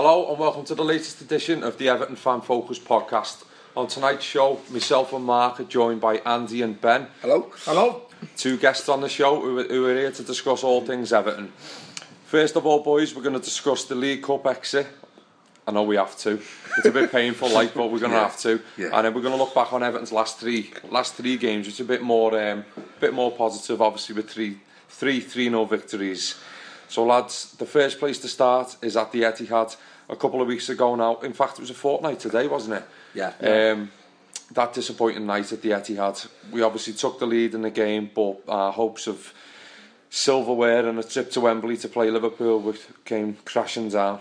Hello and welcome to the latest edition of the Everton Fan Focus podcast. On tonight's show, myself and Mark are joined by Andy and Ben. Hello. Hello. Two guests on the show who are, who are here to discuss all things Everton. First of all, boys, we're going to discuss the League Cup exit. I know we have to. It's a bit painful, like, but we're going to Yeah. have to. Yeah. And then we're going to look back on Everton's last three last three games, which is a bit more um, bit more positive, obviously with three three three no victories. So, lads, the first place to start is at the Etihad. A couple of weeks ago now. In fact, it was a fortnight today, wasn't it? Yeah. Um, that disappointing night at the Etihad. We obviously took the lead in the game, but our hopes of silverware and a trip to Wembley to play Liverpool with- came crashing down.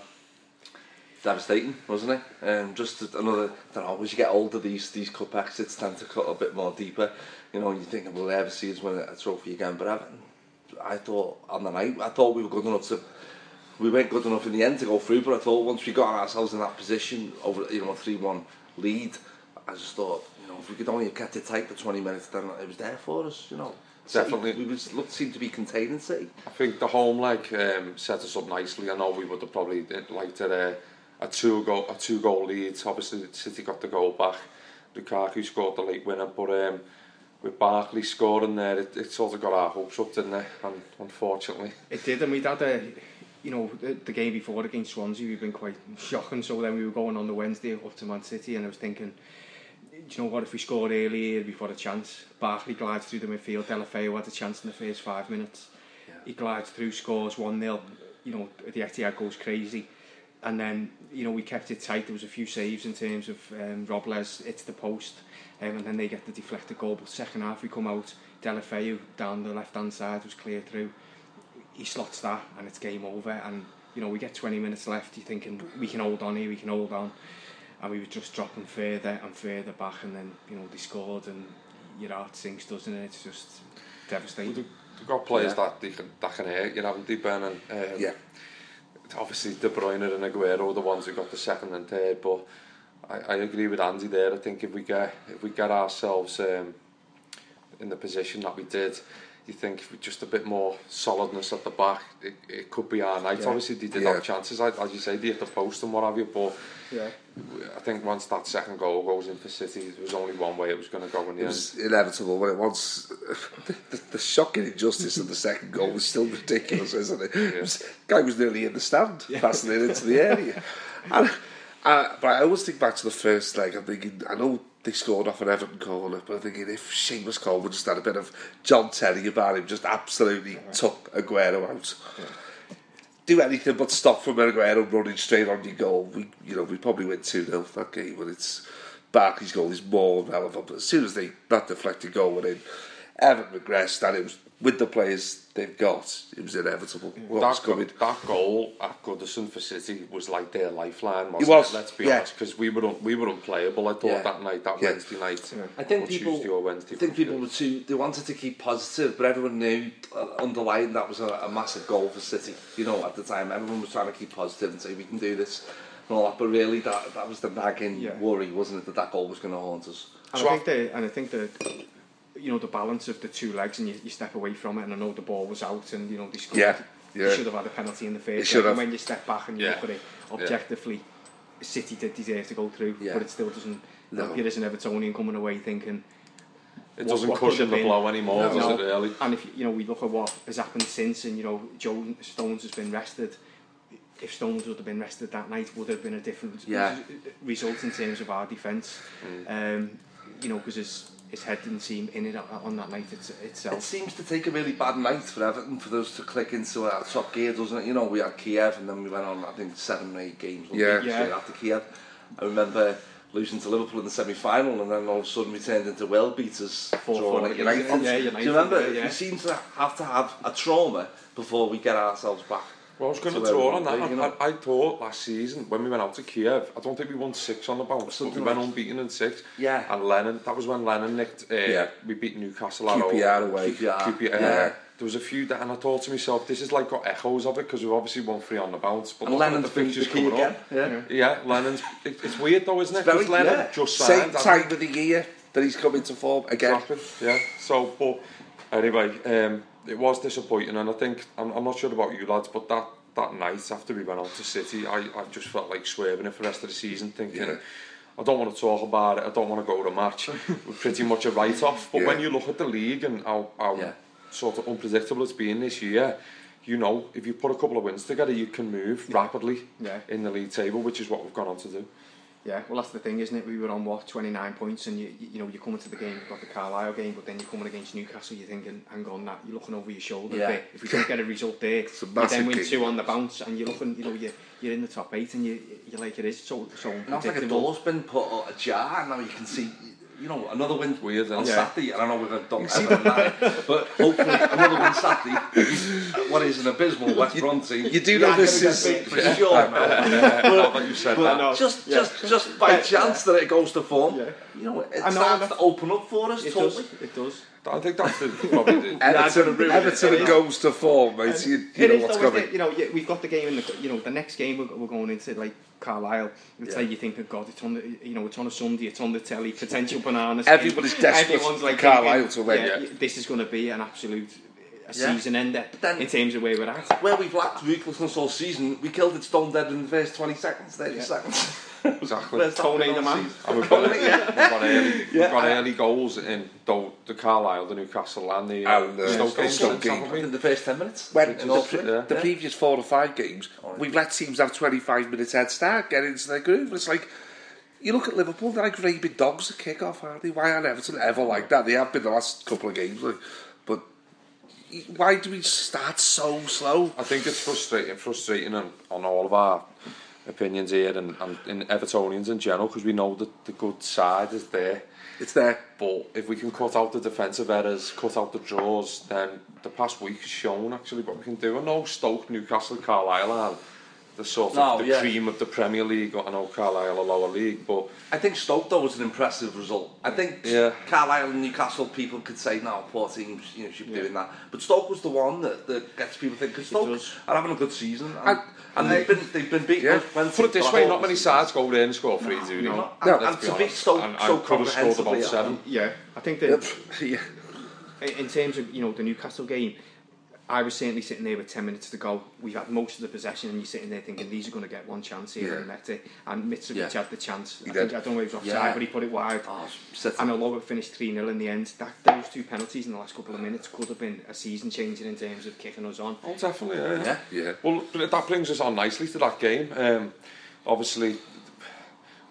Devastating, wasn't it? Um, just another. I don't know. As you get older, these these cup exits tend to cut a bit more deeper. You know, you think we'll ever see us win a trophy again. But Everton, I thought on the night, I thought we were good enough to we weren't good enough in the end to go through, but I thought once we got ourselves in that position over you know a three one lead, I just thought you know if we could only have kept it tight for twenty minutes, then it was there for us, you know. Definitely, City, we was looked seemed to be containing City. I think the home leg um, set us up nicely. I know we would have probably uh, liked a, uh, a two goal a two goal lead. Obviously, City got the goal back. Lukaku scored the late winner, but um, with Barkley scoring there, it, it sort of got our hopes up, didn't it? And unfortunately, it did. And we'd had a, you know, the, the game before against Swansea, we've been quite shocking. So then we were going on the Wednesday up to Man City, and I was thinking, do you know what, if we scored early, we've got a chance. Barkley glides through the midfield, Delafeu had a chance in the first five minutes. Yeah. He glides through, scores 1 0. You know, the Etihad goes crazy and then you know we kept it tight. There was a few saves in terms of um, Robles it's the post, um, and then they get the deflected goal. But second half we come out, Delafeu down the left hand side was clear through. He slots that and it's game over. And you know we get 20 minutes left. You're thinking we can hold on here, we can hold on, and we were just dropping further and further back. And then you know they scored and your heart sinks, doesn't it? It's just devastating. We've got players yeah. that they can that can hurt. You know, haven't they, Ben? And um, yeah obviously De Bruyne and Aguero are the ones who got the second and third, but I, I agree with Andy there. I think if we get if we get ourselves um, in the position that we did, you think if just a bit more solidness at the back, it, it could be our night. Yeah. Obviously, they did Yeah. have chances, like- as you say, they hit the post and what have you. But yeah I think once that second goal goes in for City, there was only one way it was going to go in the It end. was inevitable but it once. The, the shocking injustice of the second goal was still ridiculous, isn't it? it was, guy was nearly in the stand, passing it into the area. And, uh, but I always think back to the first leg. I'm thinking, I know they scored off an Everton corner, but I'm thinking if Seamus Coleman just had a bit of John Terry about him, just absolutely took Aguero out. Do anything but stop from Aguero running straight on your goal. We, you know, we probably win two 0 that game, and it's Barkley's goal is more relevant. But as soon as they that deflected the goal went in, Everton regressed, and it was with the players they've got, it was inevitable. What was that, coming. that goal at Goodison for City was like their lifeline, wasn't It was, Let's be yeah. honest, because we were un, we were unplayable. I thought Yeah. that night, that Yeah. Wednesday night, I think or people. Tuesday or Wednesday. I think people were too. They wanted to keep positive, but everyone knew uh, underlying that was a, a massive goal for City. You know, at the time, everyone was trying to keep positive and say we can do this and all that. But really, that that was the nagging Yeah. worry, wasn't it? That that goal was going to haunt us. And I think the and I think the you know the balance of the two legs and you, you step away from it and I know the ball was out and you know they scored. Yeah, They yeah. should have had a penalty in the They first. should have. And when you step back and you Yeah. look at it objectively, City did deserve to go through, Yeah. but it still doesn't. No. No. You're as an Evertonian coming away thinking it what- doesn't what could cushion the been. blow anymore, No. does it really? And if you know we look at what has happened since, and you know Joe Stones has been rested. If Stones would have been rested that night, would have been a different Yeah. result in terms of our defence. Um, you know, because his his head didn't seem in it on that night it's, It itself. seems to take a really bad night for Everton for those to click into our top gear, doesn't it? You know, we had Kiev and then we went on, I think, seven or eight games Yeah. Yeah. straight after Kiev. I remember losing to Liverpool in the semi-final and then all of a sudden we turned into well beaters Four- drawing four at United. against- yeah, Do you remember? yeah, yeah. We seem to have to have a trauma before we get ourselves back. Well, I was going to, to draw uh, on that. You know? I, I, thought last season when we went out to Kiev, I don't think we won six on the bounce, Something we went like... unbeaten in six. Yeah. And Lennon, that was when Lennon nicked. Uh, yeah. We beat Newcastle at QPR home. away. QPR. QPR. Yeah. Uh, there was a few that, and I thought to myself, this has like got echoes of it because we've obviously won three on the bounce. But and Lennon's the fixtures coming again. up. Yeah. Yeah. Lennon's. It, it's weird though, isn't it? Because Lennon yeah. just signed. Same time of the year that he's coming to form again. Exactly. Yeah. So, but anyway. Um, it was disappointing, and I think I'm, I'm not sure about you lads, but that that night after we went out to City, I, I just felt like swerving it for the rest of the season, thinking. Yeah. I don't want to talk about it. I don't want to go to a match. We're pretty much a write-off. But Yeah. when you look at the league and how, how Yeah. sort of unpredictable it's been this year, you know, if you put a couple of wins together, you can move rapidly Yeah. in the league table, which is what we've gone on to do. Yeah, well that's the thing, isn't it? We were on what 29 points, and you you you know you come into the game, you've got the Carlisle game, but then you're coming against Newcastle, you're thinking, hang on, that you're looking over your shoulder. Yeah. If we don't get a result there, a you then win game. two on the bounce, and you're looking, you know, you're, you're in the top eight, and you you're like it is so so Now it's like a door's been put ajar and now you can see you know, another win Weird, on it? Saturday, and I know we've done Everton now, but hopefully another win Saturday. Uh, what is an abysmal West Brom team? you do know this is- for sure. You said that. no. just, Yeah. just, just by chance that it goes to form, Yeah. You know, it I know, starts that's- to open up for us It totally. does, it does. I think that's the, probably the, Everton, Everton It is. goes to form, mate. You, you It know is what's though, isn't coming. it? You know, yeah, we've got the game in the you know the next game we're, we're going into like Carlisle. It's Yeah. like you think, oh God, it's on the you know it's on a Sunday, it's on the telly, potential bananas. Everybody's desperate Everyone's for like Carlisle to win. Yeah, Yeah. this is going to be an absolute a Yeah. season ender then- in terms of where we're at. Where we've lacked ruthlessness all season, we killed it stone dead in the first 20 seconds, 30 Yeah. seconds. Exactly. Tony the man. And we've got, Tony, yeah. we've got early, we've got early goals in though the Carlisle, the Newcastle, and the uh, And, uh, Stoke Stoke Stoke game. haven't? In the first 10 minutes. When in the, pre- yeah. the previous four or five games, we've let teams have 25 minutes head start, get into their groove. It's like, you look at Liverpool, they're like rabid dogs at kick-off, aren't they? Why aren't Everton ever like that? They have been the last couple of games, like, but why do we start so slow? I think it's frustrating, frustrating on, on all of our opinions here and, and in Evertonians in general because we know that the good side is there. It's there. But if we can cut out the defensive errors, cut out the draws, then the past week has shown actually what we can do. I know Stoke, Newcastle, Carlisle are the sort of no, the yeah. cream of the Premier League. I know Carlisle a lower league, but I think Stoke though was an impressive result. I think yeah. Carlisle and Newcastle people could say now poor teams, you know, should be yeah. doing that. But Stoke was the one that, that gets people thinking Stoke are having a good season, and, and, and they've been they've been beaten. Yeah. plenty Put it this way, not many sides go there and score three, no, do no. no. And, and, and be to beat Stoke and, so comprehensively, about seven. Yeah, I think that. yeah. In terms of you know the Newcastle game, I was certainly sitting there with 10 minutes to go. We've had most of the possession, and you're sitting there thinking, these are going to get one chance here, yeah. and met it. And Mitrovic yeah. had the chance. He I, think, did. I don't know if it was offside, yeah. but he put it wide. Oh, and although it finished 3 0 in the end, that, those two penalties in the last couple of minutes could have been a season changer in terms of kicking us on. Oh, definitely, yeah. yeah. yeah. Well, that brings us on nicely to that game. Um, obviously,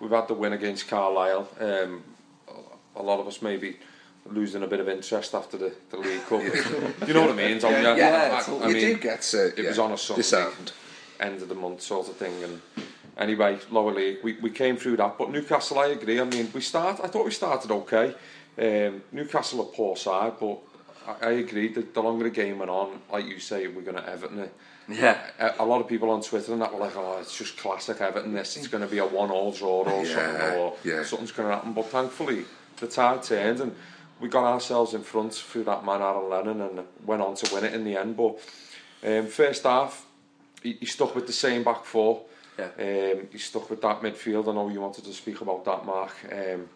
we've had the win against Carlisle. Um, a lot of us maybe losing a bit of interest after the, the League Cup. you know what I mean? Don't you? Yeah, I, I you mean, do get uh, it yeah, was on a Sunday, disarmed. end of the month sort of thing. And anyway, lower league, we, we came through that. But Newcastle, I agree. I mean, we start. I thought we started okay. Um, Newcastle a poor side, but I, I agree. The, the longer the game went on, like you say, we're going to Everton it. Yeah. A, a lot of people on Twitter and that were like, oh, it's just classic Everton this. It's going to be a one-all draw or Yeah, something, or yeah. something's going to happen. But thankfully, the tide turned and we got ourselves in front through that man Aaron Lennon and went on to win it in the end. But um, first half, he, he stuck with the same back four. Yeah. Um, he stuck with that midfield. I know you wanted to speak about that, Mark. Um,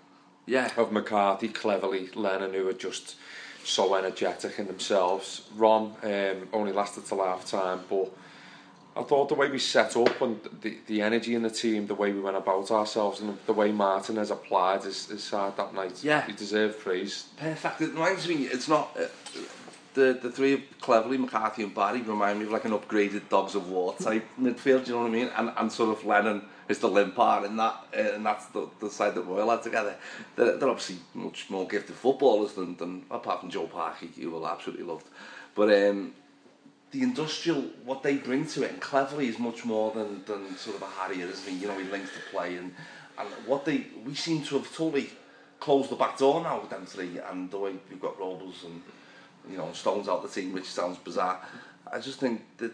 yeah. Of McCarthy, cleverly, Lennon, who were just so energetic in themselves. Rom um, only lasted till half time, but I thought the way we set up and the, the energy in the team, the way we went about ourselves, and the way Martin has applied his, his side that night, Yeah. he deserved praise. Perfect. It reminds me, it's not. Uh, the, the three of Cleverley, McCarthy, and Barry remind me of like an upgraded Dogs of War type midfield, do you know what I mean? And, and sort of Lennon is the Limpar, and that uh, and that's the, the side that Royle had together. They're, they're obviously much more gifted footballers than, than apart from Joe Parky, who will absolutely loved. But um, the industrial what they bring to it and cleverly is much more than than sort of a Harrier, isn't he? You know, he links the play and and what they we seem to have totally closed the back door now with them three and the way we've got Robles and you know Stones out the team, which sounds bizarre. I just think that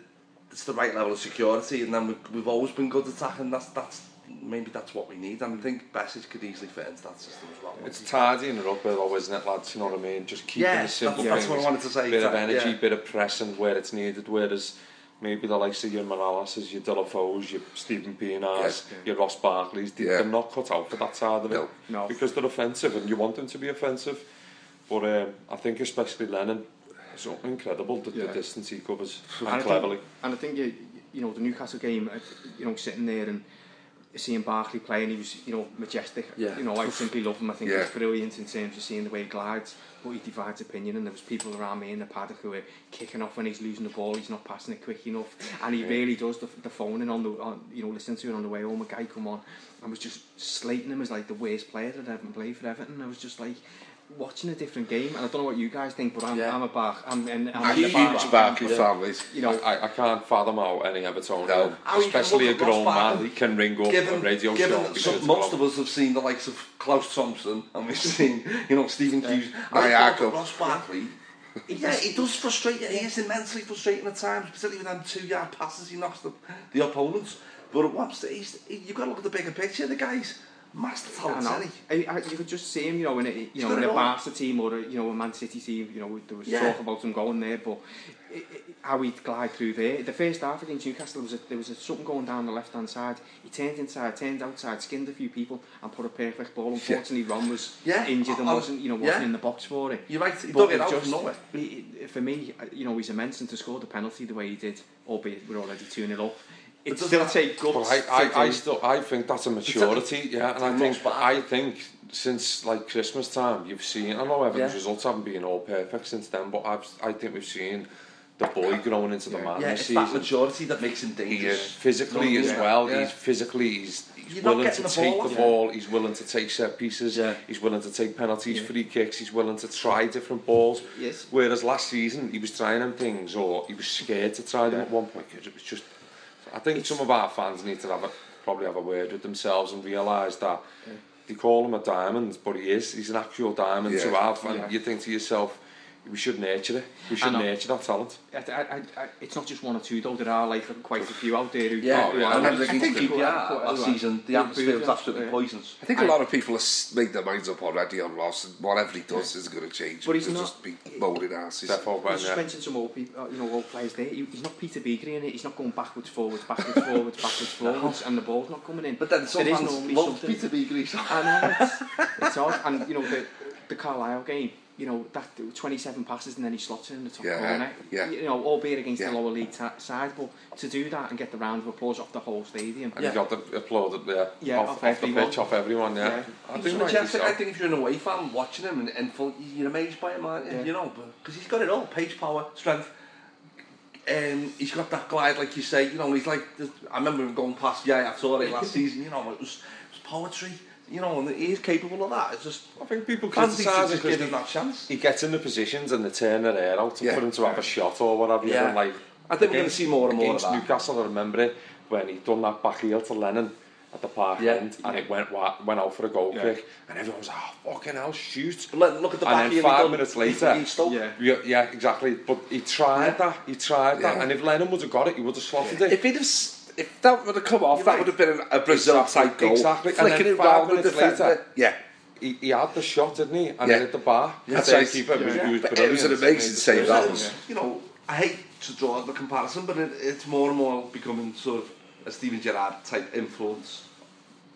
it's the right level of security and then we've, we've always been good attacking. That's that's maybe that's what we need, and I think Besic could easily fit into that system as well. It's tidying it up though, isn't it, lads? You know what I mean? Just keeping Yeah, the simple that's- that's what I wanted to say, Bit of energy, yeah. bit of pressing where it's needed. Whereas maybe the likes of your Mirallas, your Deulofeus, your Steven Pienaars, your Ross Barkleys, they, Yeah. they're not cut out for that side of it No. No. because they're offensive and you want them to be offensive. But um, I think especially Lennon, it's incredible the, the distance he covers And and I Cleverley. Think, and I think you, you know the Newcastle game, uh, you know, sitting there and seeing Barkley play and he was, you know, majestic. Yeah. You know, I simply love him. I think yeah. he's brilliant in terms of seeing the way he glides, but he divides opinion. And there was people around me in the paddock who were kicking off when he's losing the ball. He's not passing it quick enough, and he yeah. really does the, the phoning on the, on, you know, listening to it on the way home. A guy come on and was just slating him as like the worst player that I'd ever played for Everton. I was just like, watching a different game, and I don't know what you guys think, but I'm, yeah. I'm a Bach. I'm, and, I'm a huge Bach, Bach families. You know, I, I can't fathom how any Evertonian, no. How especially a grown man, can ring up given, a radio given show. Some, most of us have seen the likes of Klaus Thompson, and we've seen, you know, Stephen yeah. Hughes. Nyako. Ross Barkley. yeah, it does frustrate you. Is immensely frustrating at times, particularly with them two-yard passes he knocks the, the opponents. But at one stage, you've got to look at the bigger picture. The guy's Master talent, isn't he? You could just see him, you know, in a, you He's know, in a Barca team or, a, you know, a Man City team, you know, there was yeah. talk about him going there, but it, it, how he'd glide through there. The first half against Newcastle, there was, a, there was a, something going down the left-hand side. He turned inside, turned outside, skinned a few people and put a perfect ball. Unfortunately, yeah. Ron was yeah. injured and I, wasn't, you know, wasn't yeah. in the box for it. You're right, he dug it out just, from nowhere. He, for me, uh, you know, he's immense and to score the penalty the way he did, albeit we're already 2-0 up. It still that- take guts. But I, I, I still I think that's a maturity, yeah, and I think. I think since like Christmas time you've seen I know Everton's Yeah. results haven't been all perfect since then, but I've I think we've seen the boy growing into the man Yeah, this it's that season. maturity that makes him dangerous. He is physically No, as yeah, well. yeah. He's physically he's, he's willing to the take ball the ball. He's willing to take set pieces. Yeah. He's willing to take penalties, free kicks. He's willing to try different balls. Yes. Whereas last season he was trying them things, or he was scared to try them at one point because it was just. I think some of our fans need to have a, probably have a word with themselves and realise that they call him a diamond, but he is. He's an actual diamond to Yeah. have, and Yeah. you think to yourself, we should nurture it. We should nurture that talent. I, I, I, it's not just one or two though. There are like quite a few out there who. Yeah, yeah. I remember the yeah, last season. The atmosphere was absolutely poisonous. I think a lot of people have made their minds up already on Ross, and whatever he does is going to change. But he's not just be molded asses. He's mentioned some old people, uh, you know, old players there. He's not Peter Beagrey in it. He's not going backwards, forwards, backwards, forwards, backwards, forwards, and the ball's not coming in. But then some fans love Peter Beagrey. I know it's odd, and you know the the Carlisle game you know, that 27 passes and then he slots it in the top yeah, corner. Yeah. You know, albeit against yeah. the lower league ta- side, but to do that and get the round of applause off the whole stadium. And yeah. he got the applause at yeah, off, off, off the pitch, off everyone, yeah. yeah. I, think like so. I think if you're an away fan watching him and, and full, you're amazed by him, aren't you? Yeah. you know, because he's got it all, pace, power, strength, um, he's got that glide, like you say, you know, he's like, I remember him going past, yeah, I saw it last season, you know, it was, it was poetry, you know, and he is capable of that. It's just I think people criticise him because that chance. He gets in the positions and they turn their air out yeah. for him to have a shot or whatever. Yeah. And like, I think against, we're going to see more and more of that. Newcastle, I remember it when he done that back heel to Lennon at the park yeah, end and yeah. it went went out for a goal yeah. kick and everyone was like, oh, fucking hell, shoot. But look, look at the and back then five minutes later, yeah. yeah. yeah, exactly. But he tried yeah. that, he tried yeah. that and if Lennon would have got it, he would have slotted yeah. it. If he'd have if that would have come off, You're that right. would have been a Brazil exactly, type goal. Exactly. Flicking then it round the defender. Later, yeah. He, he had the shot, didn't he? And yeah. he hit the bar. Yeah, that's right. Keeper, yeah. yeah. He was but it was an amazing save, that was. You know, I hate to draw the comparison, but it, it's more and more becoming sort of a Steven Gerrard type influence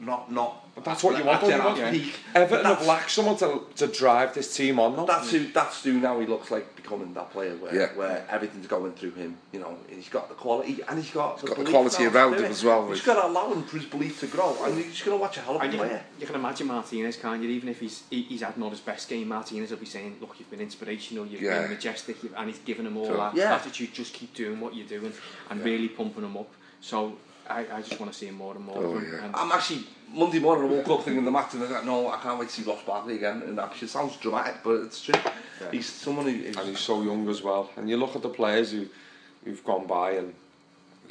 Not, not. But that's what you want. at don't you? Gerrard's want peak. Everton have That's- lacked someone to, to drive this team on. Though. That's who. That's who now he looks like becoming that player where Yeah. where everything's going through him. You know, he's got the quality and he's got got the quality around him as well, He's which- got to allow him for his belief to grow, and he's just going to watch a hell of a And you, player. you can imagine Martinez, can't you? Even if he's he, he's had not his best game, Martinez will be saying, "Look, you've been inspirational, you've Yeah. been majestic, and he's given him all Sure. that Yeah. attitude. Just keep doing what you're doing, and really pumping him up." So I, I just want to see more and more. Oh, yeah. and I'm actually, Monday morning I woke up thinking the match and I thought, no, I can't wait to see Ross Barkley again And actually, It sounds dramatic, but it's true. Yeah. He's someone who... And he's so young as well. And you look at the players who, who've gone by and,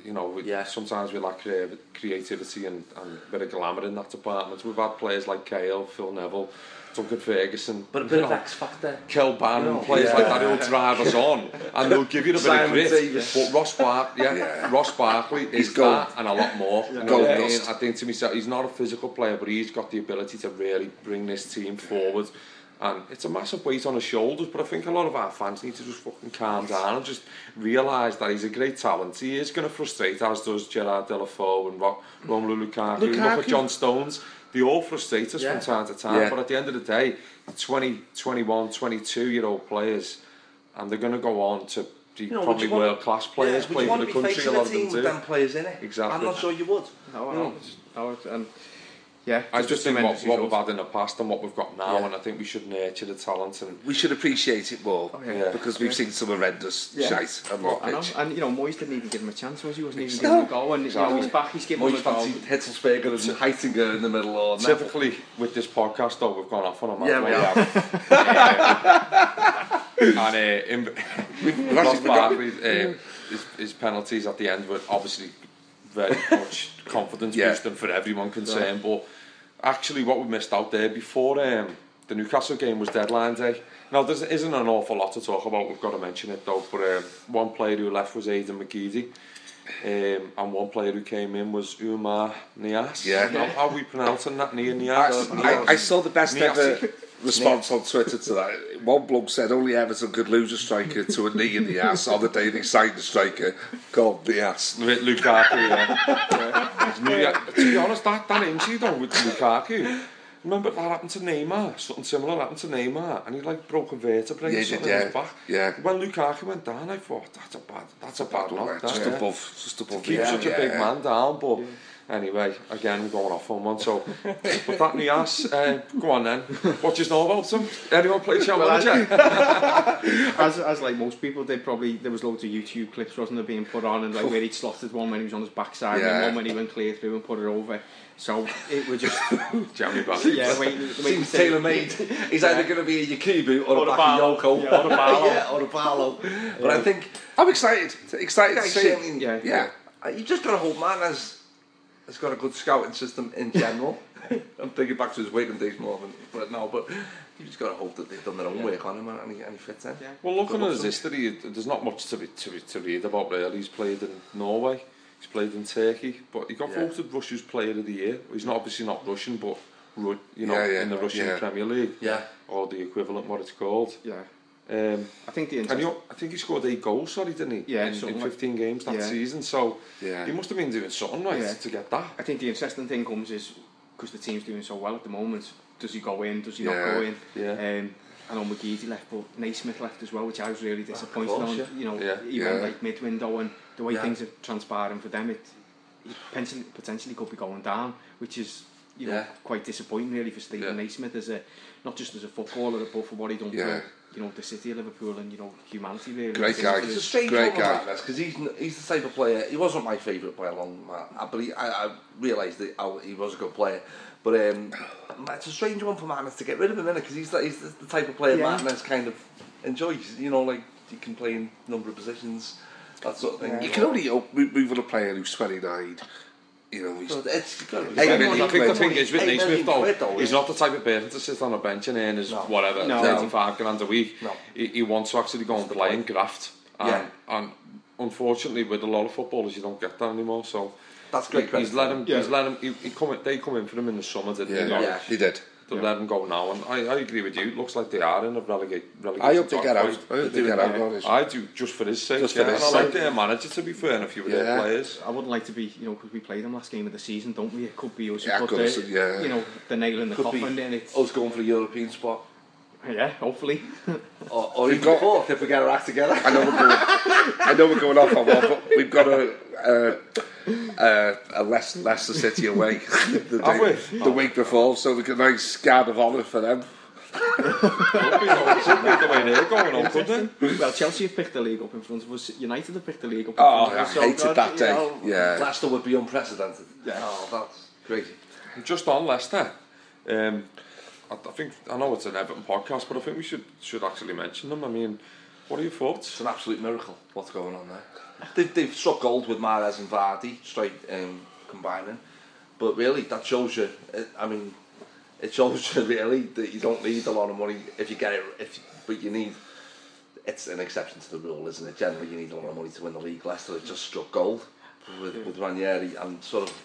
you know, we, yeah. sometimes we lack creativity and, and a bit of glamour in that department. We've had players like Kale, Phil Neville, Duncan Ferguson. But a bit you know, of X Factor. Kelban you know, players yeah. like that who'll drive us on and they'll give you a bit Simon of grit. Davis. But Ross Bar yeah, yeah. Ross Barkley is he's gold. that and a lot more. Yeah. You know gold I, mean? I think to myself, he's not a physical player, but he's got the ability to really bring this team forward. And it's a massive weight on his shoulders, but I think a lot of our fans need to just fucking calm down and just realise that he's a great talent. He is going to frustrate, as does Gerard Delafoe and Ro Romelu Lukaku. Lukaku. Look at John Stones they all frustrate us yeah. from time to time. Yeah. But at the end of the day, 20, 21, 22 year old players, and they're going to go on to be you know, probably world want, class players yeah, play for the country. A lot of them do. Players in it. Exactly. I'm not sure you would. No, no. I, hmm. I, and yeah, I just just think what, what we've had in the past and what we've got now, Yeah. and I think we should nurture the talent. And We should appreciate it more yeah. because we've seen some horrendous Yeah. shite on that I know, pitch. and you know, Moyes didn't even give him a chance, was he? Wasn't even No. giving him a go, and you know, he's back, he's giving him a go. fancied Hitzlsperger and Heitinger in the middle, or Neville. typically with this podcast, though, we've gone off on a mad Yeah, we one. have. and uh, in, Ross actually forgotten. Barkley, uh, his, his penalties at the end were obviously very much confidence Yeah. boosting for everyone concerned. But actually, what we missed out there before um, the Newcastle game was deadline day. Now, there isn't an awful lot to talk about. We've got to mention it though. But um, one player who left was Aiden McGeady. Um, and one player who came in was Oumar Niasse. Yeah. How, how are we pronouncing that? Nia I, Nias? I, I saw the best Nias. ever response on Twitter to that. One bloke said only Everton could lose a striker to a knee in the ass on the day they signed the striker. God, the ass. Lukaku, yeah. yeah. To be honest, that, that injury though with Lukaku, remember that happened to Neymar, something similar happened to Neymar, and he like broke a vertebrae yeah, something yeah, his back. Yeah. When Lukaku went down, I thought, that's a bad, that's a bad, bad knock. Just, yeah. above, just above. To keep yeah, such yeah, a big yeah. man down, but... Yeah Anyway, again, we're going off on one. So, but that Niasse, uh, go on then. What do you know about him? Anyone play Shell Well, Manager? as, as like most people did, probably there was loads of YouTube clips, wasn't there, being put on, and like where he'd slotted one when he was on his backside, Yeah. and one when he went clear through and put it over. So it was just Jeremy Bassey. yeah, wait, wait, Seems tailor made. He's either going to be a Yakubu or, Or a a Barlow. Bakayoko. Yeah, or a Barlow. yeah, or a Barlow. But I think I'm excited. Excited to see I it. Yeah. Yeah. uh, you just got to hope man has has got a good scouting system in general. I'm thinking back to his Wigan days more than but now, but you just got to hope that they've done their own yeah. work on him and he, and he fits in. Yeah. Well, looking at his history, there's not much to, be, to, be, to read about really. He's played in Norway, he's played in Turkey, but he got yeah. voted Russia's Player of the Year. He's not obviously not Russian, but you know, yeah, yeah, in the Russian yeah. Premier League. Yeah. Or the equivalent, what it's called. Yeah. Um, I think the and interest, I think he scored eight goals, sorry, didn't he? Yeah, in, in like- 15 games that Yeah. season. So Yeah. he must have been doing something right Yeah. to get that. I think the interesting thing comes is because the team's doing so well at the moment. Does he go in? Does he Yeah. not go in? Yeah. Um, I know McGeady left, but Naismith left as well, which I was really disappointed course, on. yeah. You know, Yeah. even Yeah. like mid window and the way Yeah. things are transpiring for them, it, it potentially, potentially could be going down, which is you know Yeah. quite disappointing really for Stephen Yeah. Naismith as a not just as a footballer, but for what he done Yeah. for you know, the city of Liverpool and, you know, humanity really. Great guy. He's a strange Great guy. Because he's, he's the type of player, he wasn't my favourite player long, I, but I, I realised that I, he was a good player. But um, it's a strange one for Martinez to get rid of him. Because he's, the, he's the type of player yeah. Martinez kind of enjoys. You know, like, he can play in a number of positions. That sort of thing. Yeah. You can only move on a player who's 29 you know, he's... It's got to be... The thing is, with Naismith, though, he's not the type of person to sit on a bench and earn his no. whatever, no. 35 grand a week. No. He, he wants to actually go and play and graft. And, yeah. and unfortunately, with a lot of footballers, you don't get that anymore, so... That's great. He, he's let him, yeah. he's let him, he, he come, they come in for him in the summer, didn't yeah. they? Yeah, he did. To let them go now, and I, I agree with you. It looks like they are in a relegate. relegation I hope they get out. I hope they get out. I do just for his sake. Just for yeah. his and I like their manager to be fair, and a few of their players. I wouldn't like to be, you know, because we played them last game of the season, don't we? It could be us who Yeah, put could the, yeah. you know, the nail in the Could coffin. And it's, us going for the European spot. yeah, hopefully. Or, or We've even got- fourth if we get our act together. I know we're going. I know we're going off on one, but we've got a uh, uh, a left Leicester City away the, day, the oh. week before, so we got a nice guard of honour for them. well, Chelsea have picked the league up in front of us. United have picked the league up. In oh, front of us. I hated so that day. Know, yeah, Leicester would be unprecedented. Yeah, oh, that's crazy. Just on Leicester, um, I, I think I know it's an Everton podcast, but I think we should should actually mention them. I mean, what are your thoughts? It's an absolute miracle what's going on there. They've, they've struck gold with Mahrez and Vardy straight um, combining, but really that shows you. uh, I mean, it shows you really that you don't need a lot of money if you get it. If but you need. It's an exception to the rule, isn't it? Generally, you need a lot of money to win the league. Leicester have just struck gold with, with Ranieri and sort of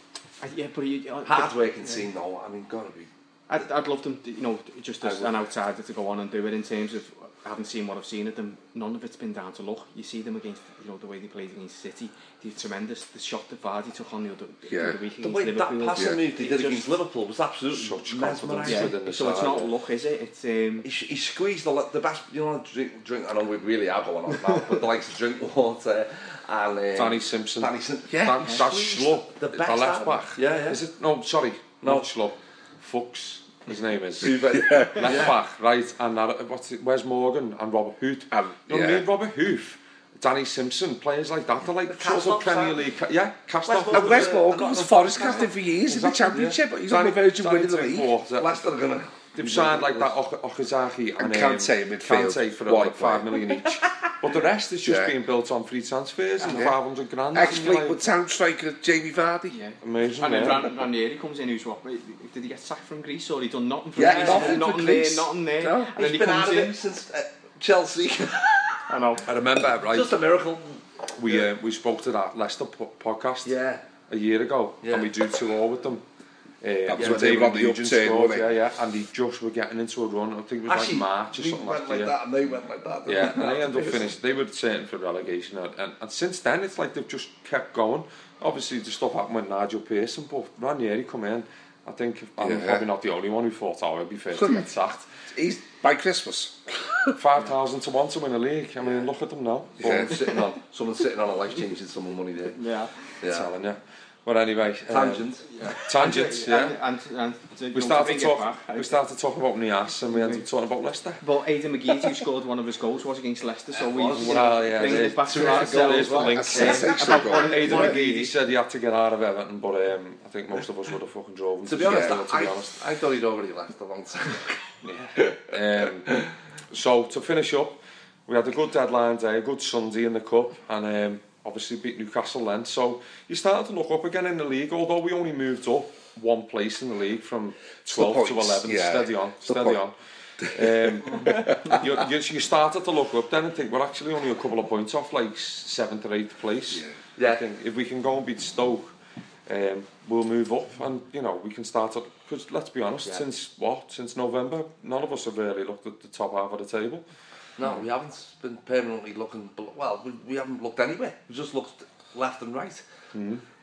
I- yeah, but you, uh, hard working team. though. I mean, gotta be. I'd, I'd love them, to, you know, just as an outsider to go on and do it in terms of I haven't seen what I've seen of them. None of it's been down to luck. You see them against, you know, the way they played against City. They're tremendous. The shot that Vardy took on the other, yeah. the other week the way Liverpool. That passing yeah. move they did just, against Liverpool was absolutely such confidence. Yeah. Within the so side, it's not yeah. luck, is it? It's um, he, he squeezed the the best. You know, drink. drink I know we really are going on now, but the likes of drink water and um, Danny Simpson. Danny Simpson. Yeah, that, yeah. that's Schlupp. The best. The left back. Yeah, yeah. Is it? No, sorry. No, not Schlupp. Fuchs his name is. yeah. Left back, right, and that, what's it, Wes Morgan and Robert Hoot. Um, you know yeah. I mean? Robert Hoof. Danny Simpson, players like that, they're like the sort of Premier that. League, yeah, cast West off. And West Morgan was Forest captain for years exactly, in the Championship, yeah. but he's Danny, on the verge of winning the league. Leicester are going to They've signed like that o Okazaki and, and Kante um, midfield. Kante for what like five million each. But the rest is just yeah. being built on free transfers and yeah. 500 grand. Ex-Fleetwood like... Town striker Jamie Vardy. Yeah. Amazing. And then yeah. Ran Ranieri comes in who's what? Wait, did he get sacked from Greece or he done nothing for yeah, Greece? Nothing, nothing there, nothing there. No. And He's then he been comes out of in. it since uh, Chelsea. I know. I remember, right? Just a miracle. We yeah. uh, we spoke to that Leicester po podcast. Yeah. A year ago, yeah. and we drew two all with them that was yeah, when they ran the upturn, scored, Yeah, yeah, and they just were getting into a run. I think it was Actually, like March or something like that. went like that and they went like that. Yeah, and they ended up finished. They were certain for relegation. And, and, and since then, it's like they've just kept going. Obviously, the stuff happened with Nigel Pearson, but Ranieri come in. I think I'm yeah. probably not the only one who thought oh, I would be first to get sacked. He's by Christmas. 5,000 to 1 to win a league. I mean, yeah. look at them now. Yeah. Sitting on, someone's sitting on a life-changing sum of money there. Yeah. yeah. Telling you. Well, anyway. Um, tangent. Uh, yeah. Tangent, yeah. And, and, and we started to talk. Back, we started to talk about Nias, and we ended up talking about Leicester. But Aidan McGee, who scored one of his goals, was against Leicester, so we well, yeah, bring it back to our goals. Well. Link. About Aidan McGee, he said he had to get out of Everton, but um, I think most of us would have fucking drove him. To be honest, to be honest, I thought he'd already left a long time. yeah. Um, so to finish up, we had a good deadline day, a good Sunday in the cup, and. Um, obviously beat Newcastle then. So you started to look up again in the league, although we only moved up one place in the league from 12 to 11. Yeah. Steady on, steady on. um, you, you, you started to look up then and think we're actually only a couple of points off like seventh or eighth place. Yeah. yeah. I think if we can go and beat Stoke, um, we'll move up and you know we can start up because let's be honest yeah. since what since November none of us have really looked at the top half of the table No, we haven't been permanently looking. Well, we, we haven't looked anywhere. We've just looked left and right.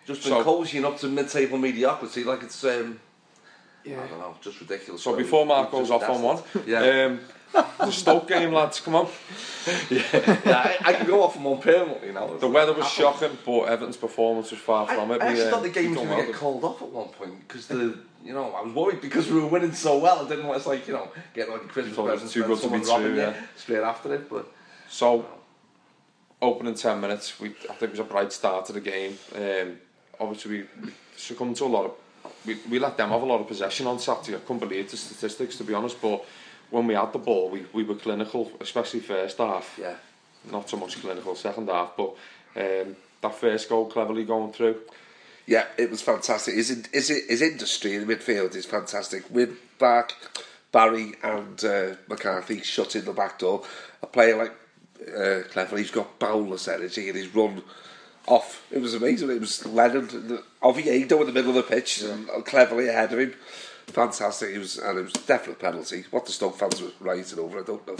Just been So- cozying up to mid-table mediocrity, like it's um, Yeah. I don't know, just ridiculous. So Well, before we- Mark we've goes off on one, yeah, um, the Stoke game, lads, come on. yeah I, I can go off on one permanently now. The weather was shocking, but Everton's performance was far I, from it. I We, actually um, thought the game was done going to get called off at one point because the, you know, I was worried because we were winning so well. I didn't want it's like you know get like a Christmas presents present too good to be true, yeah. straight after it. But so you know. opening 10 minutes, we I think it was a bright start to the game. Um, obviously we, we succumbed to a lot of we, we let them have a lot of possession on Saturday. I couldn't believe the statistics to be honest, but when we had the ball, we, we were clinical, especially first half. Yeah. Not so much clinical second half, but um, that first goal cleverly going through. Yeah, it was fantastic. His, his, his industry in the midfield is fantastic. With Bark, Barry and uh, McCarthy shutting the back door, a player like uh, Cleverley, he's got boundless energy and he's run off. It was amazing. It was Lennon, the- Oviedo in the middle of the pitch, and Cleverley ahead of him. Fantastic. It was, and it was a definite penalty. What the Stoke fans were writing over, I don't know.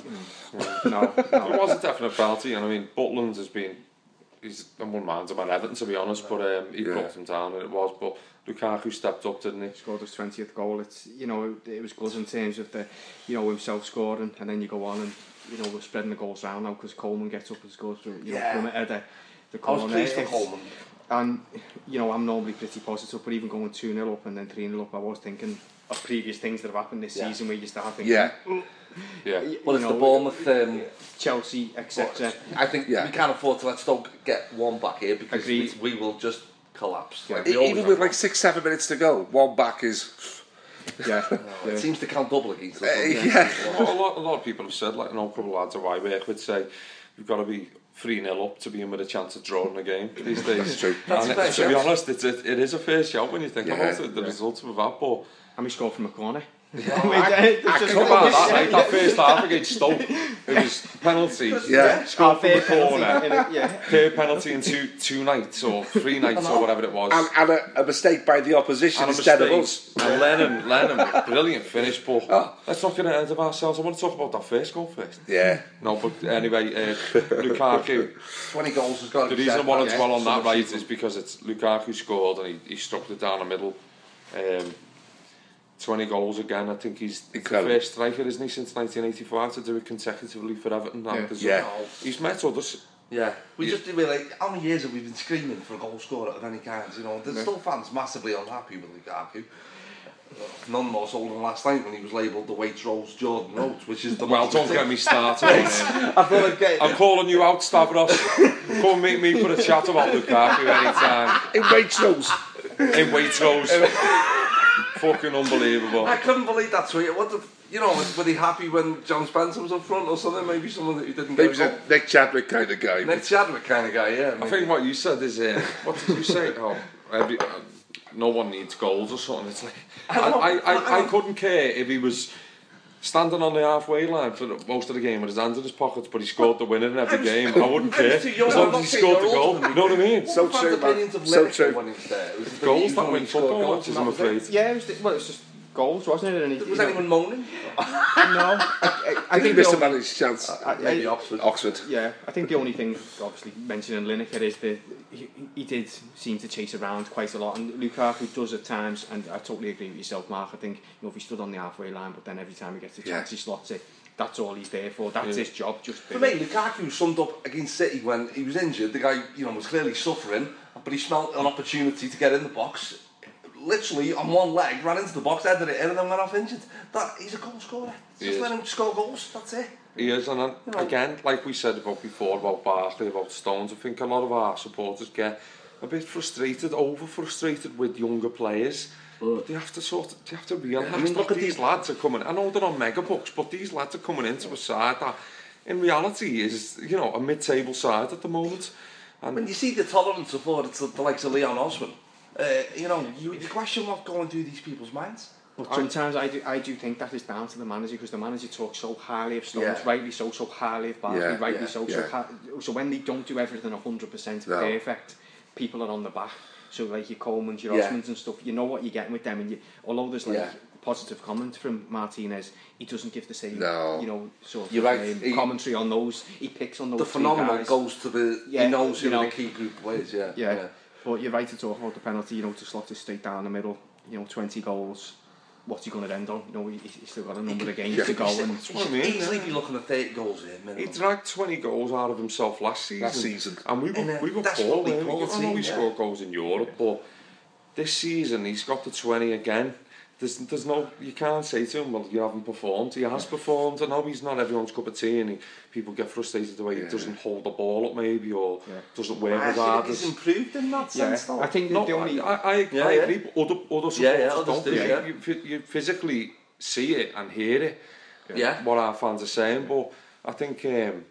No, It was a definite penalty, and I mean, Butland has been. he's I'm one man's about Everton to be honest, but um, he yeah. brought him down and it was. But Lukaku stepped up, didn't he? Scored his twentieth goal. It's you know it, it was good in terms of the you know himself scoring, and then you go on and you know we're spreading the goals around now because Coleman gets up and scores from you yeah. know from the the corner. I was pleased for Coleman. And you know I'm normally pretty positive, but even going two 0 up and then three 0 up, I was thinking of previous things that have happened this yeah. season where you start thinking. Yeah. Mm, Yeah. Well, you it's the Bournemouth. Um, Chelsea, etc. I think Yeah. we can't afford to let Stoke get one back here because we, Agreed. we will just collapse. Yeah. Like we always Even have. with like six, seven minutes to go, one back is. Yeah, it yeah. seems to count double against us. Uh, doesn't it? yeah. a lot, a lot of people have said, like, I know a couple of lads at Wyberg would say, you've got to be 3 0 up to be in with a chance of drawing a game these days. That's true. That's and it, to be honest, it's a, it is a fair shout when you think Yeah. about it, the results of that. But and we scored from a corner. Yeah, oh, I, I, I can that, mate. That first half against Stoke, it was penalties. Yeah. Scored from the corner. In a, yeah. Per penalty in two two nights or three nights or whatever it was. And, and a, a mistake by the opposition and instead mistake. of us. And Lennon, Lennon, brilliant finish, but oh. let's not get ahead of ourselves. I want to talk about that first goal first. Yeah. No, but anyway, uh, Lukaku. 20 goals has got The reason I want to dwell on that, right, is because it's Lukaku scored and he, he struck it down the middle. Um, 20 goals again. I think he's the first striker, isn't he, since 1985 to do it consecutively for Everton. now, Yeah. 'cause Yeah. He's met others. Yeah, we Yeah. just didn't really. How many years have we been screaming for a goal scorer of any kind? You know, there's still fans massively unhappy with Lukaku. None more so than last night when he was labelled the Waitrose Jordan Rhodes, which is the Well, most- don't get me started. I thought I'd get. I'm calling you out, Stavros. Come meet me for a chat about Lukaku anytime. In Waitrose. In Waitrose. Fucking unbelievable. I couldn't believe that tweet. What the? You know, was, were he happy when John Spencer was up front or something? Maybe someone that he didn't He get. was a a. Nick Chadwick kind of guy. Nick Chadwick kind of guy, yeah. I think what you said is, uh, what did you say? Oh, every, uh, no one needs goals or something. It's like I, I, I, I couldn't care if he was standing on the halfway line for most of the game with his hands in his pockets, but he scored the winner in every game. I wouldn't care was too young, as long as he scored the goal. You know what I mean? So true, man. So true. when he was there. It was Goals views win football matches, I'm that was it. afraid. Yeah, it was, well, it's just goals, wasn't it? And he, was you anyone know, moaning? no. I, I, I, think he missed a managed chance. I, I, Maybe Oxford. Oxford. Yeah, I think the only thing, obviously, mentioning Lineker is that he, he did seem to chase around quite a lot, and Lukaku does at times, and I totally agree with yourself, Mark. I think, you know, if he stood on the halfway line, but then every time he gets a chance, yeah. he slots it. That's all he's there for. That's yeah. his job. Just for me, Lukaku summed up against City when he was injured. The guy, you know, was clearly suffering, but he smelled an opportunity to get in the box literally on one leg ran into the box, headed it in, and then went off injured. That he's a goal scorer. He Just is. let him score goals. That's it. He is, and then, you know, again, like we said about before about Barkley, about Stones, I think a lot of our supporters get a bit frustrated, over frustrated with younger players. But they have to sort, of, they have to realise yeah, I mean, look at these the... lads are coming. I know they're on mega bucks, but these lads are coming into a side that, in reality, is you know a mid-table side at the moment. And when you see the tolerance of it, it's the, the likes of Leon Osman, Uh, you know, you, you question what's going through these people's minds. But sometimes I do, I do think that is down to the manager because the manager talks so highly of Stones, Yeah. rightly so, so highly of Barkley, Yeah, rightly yeah, so. yeah. So, so when they don't do everything 100% No. perfect, people are on the back. So like your Colemans, your Yeah. Osmans and stuff, you know what you're getting with them. And you, although there's like Yeah. positive comment from Martinez, he doesn't give the same, No. you know, sort of You're right. um, He- commentary on those. He picks on those The guys. goes to the. Yeah, he knows who you know. the key group players. Yeah. Yeah. But you're right to talk about the penalty, you know, to slot it straight down the middle, you know, 20 goals, what's he going to end on? You know, he, he's still got a number of games yeah, to go. And he should mean, easily yeah. be looking at 30 goals here, minimum. He dragged 20 goals out of himself last season. Last season. And we were, and, uh, we were poor. I know he yeah. scored goals in Europe, yeah. but this season he's got the 20 again. There's, there's no, you can't say to him, well, you haven't performed. He has performed. I know he's not everyone's cup of tea, and he, people get frustrated the way he doesn't hold the ball up, maybe, or Yeah. doesn't work I with think he's improved in that yeah, sense, though. I think No, the only. I, I, Yeah, I yeah. agree, but other, other supporters Yeah, yeah, don't. do, You- yeah. You, you physically see it and hear it, Yeah. what our fans are saying, but I think, um,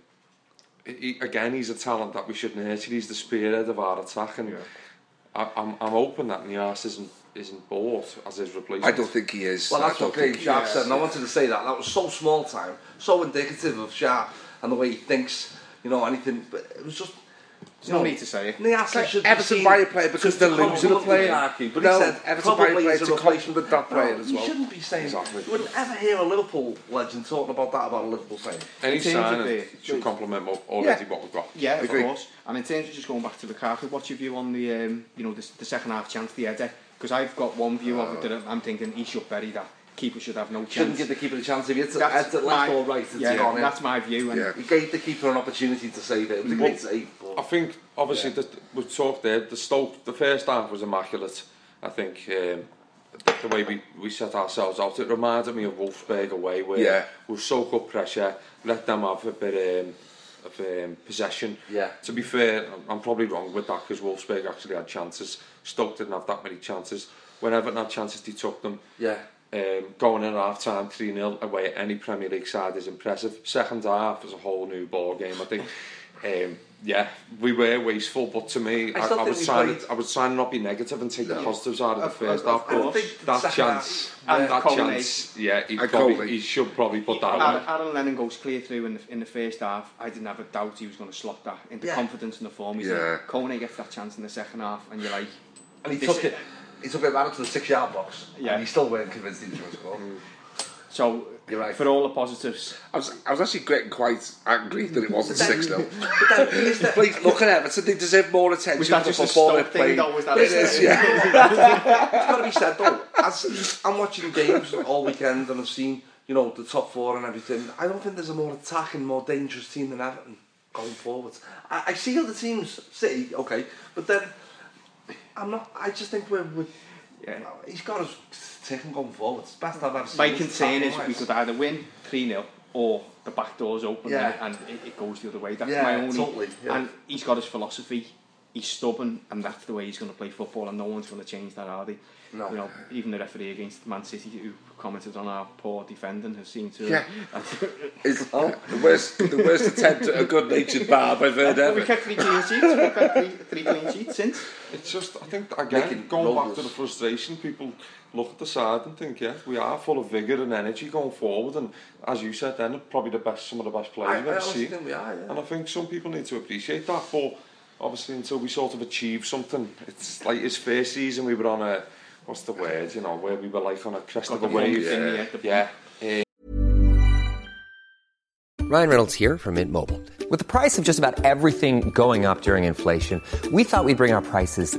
he, again, he's a talent that we should nurture. He's the spearhead of our attack, and Yeah. I, I'm, I'm hoping that Niasse isn't isn't bought as his replacement. I don't think he is. Well, I that's don't what Graeme think- Sharp said, and I wanted to say that. That was so small time, so indicative of Sharp and the way he thinks, you know, anything. But it was just. There's no need to say it. Niasse Like should be Everton seen buy a player because they're losing a player. Lukaku, But No, he said Everton buy a probably player as a to replacement. complement that player no, as you well. shouldn't be saying Exactly. You wouldn't ever hear a Liverpool legend talking about that about a Liverpool player. Any In terms of signing should complement what, already what we've got. Yeah, of Agree. course. And in terms of just going back to Lukaku, what's your view on the um, you know the, the second half chance, the header? Because I've got one view of it that I'm thinking he should bury that. Keeper should have no chance. Shouldn't give the keeper a chance if it's that's it left my, or right. It's yeah, gone in. that's my view. And yeah. He gave the keeper an opportunity to save it. It was a great save. But... I think, obviously, yeah. the, we talked there, the Stoke, the first half was immaculate. I think um, the, the way we, we set ourselves out, it reminded me of Wolfsburg away, where yeah. we soak up pressure, let them have a bit um, of um, possession. Yeah. To be fair, I'm, I'm probably wrong with that because Wolfsburg actually had chances. Stoke didn't have that many chances. When Everton had chances, they took them. yeah. Um, going in at half time 3 0 away at any Premier League side is impressive. Second half is a whole new ball game. I think, um, yeah, we were wasteful, but to me, I I, still I, think was we trying. played- To, I was trying to not be negative and take the positives out of the first half. of But course. I think that chance, half- and that chance, yeah, he, probably, he should probably put that Aaron, away. Aaron Lennon goes clear through in the, in the first half. I didn't have a doubt he was going to slot that into Yeah. confidence in the form. He's Yeah. like, Kone gets that chance in the second half, and you're like, And he this took it. He took it right to the six-yard box, yeah. and he still weren't convinced he was going to score. Mm. So, You're right. for all the positives... I was, I was actually getting quite angry that it wasn't 6 0 Like, look at Everton, they deserve more attention. Was that just a stop thing, though? Was that it is, yeah. it's got to be said, though, as I'm watching games all weekend and I've seen, you know, the top four and everything, I don't think there's a more attacking, more dangerous team than Everton going forward. I, I see other teams, City, okay, but then I'm not. I just think we're. we're Yeah. He's got us taking going forwards. Best I've ever seen. my concern is we could either win 3 0 or the back door's open Yeah. and, and it, it goes the other way. That's Yeah, my only. totally, yeah. And he's got his philosophy. he's stubborn, and that's the way he's going to play football, and no one's going to change that, are they? No. You know, even the referee against Man City, who commented on our poor defending, has seemed to. Yeah. it's oh. the worst, the worst attempt at a good-natured barb I've heard ever. We kept three clean sheets. We've kept three, three clean sheets since. It's just, I think, again, Making going numbers. back to the frustration, people look at the side and think, yeah, we are full of vigour and energy going forward, and as you said, then probably the best, some of the best players I, we've ever seen. We are, yeah. And I think some people need to appreciate that, but obviously, until we sort of achieve something, it's like his first season, we were on a, what's the word, you know, where we were like on a crest of a wave. bump in the- the- yeah. Uh, Ryan Reynolds here from Mint Mobile. With the price of just about everything going up during inflation, we thought we'd bring our prices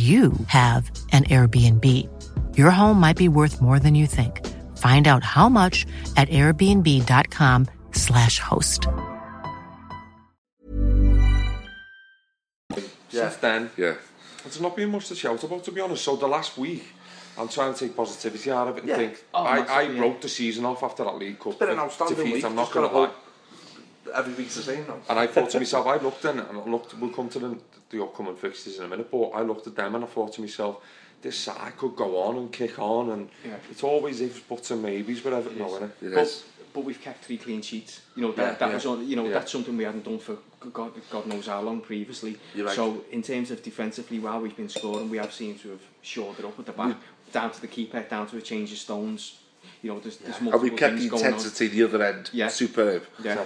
you have an Airbnb. Your home might be worth more than you think. Find out how much at airbnb.com/slash host. Since then, Yeah. there's not been much to shout about, to be honest. So the last week, I'm trying to take positivity out of it and Yeah. think, Oh, I, I wrote the season off after that League Cup It's been an outstanding defeat, week. I'm not going to lie. Hope Every week's the same now. And I thought to myself, I looked in, and I looked, we'll come to the, the upcoming fixtures in a minute, but I looked at them and I thought to myself, this side could go on and kick on, and Yeah. it's always ifs, buts, and maybes with Everton, It is. now, isn't it? but, but we've kept three clean sheets. You know that, Yeah, that yeah. was on, you know Yeah. that's something we hadn't done for God, God knows how long previously. You're right. So in terms of defensively, while we've been scoring, we have seemed to have shored it up at the back, down to the keeper, down to a change of stones. You know, there's, there's And we kept the going on. intensity the other end Yeah. superb. Yeah.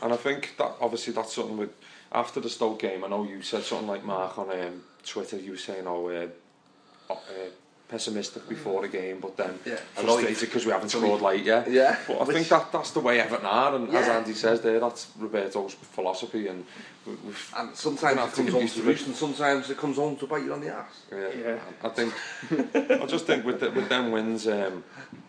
Careful. And I think that obviously that's something with after the Stoke game. I know you said something like Mark on um, Twitter. You were saying, "Oh, uh, uh, pessimistic before the game, but then Yeah. frustrated because we haven't So scored late yet." Yeah. But I Which- think that that's the way Everton are, and as Andy says there, that's Roberto's philosophy, and we- we've And sometimes it comes on to to roost, and sometimes it comes home to bite you on the ass. Yeah. Yeah. I think I just think with the, with them wins, um, with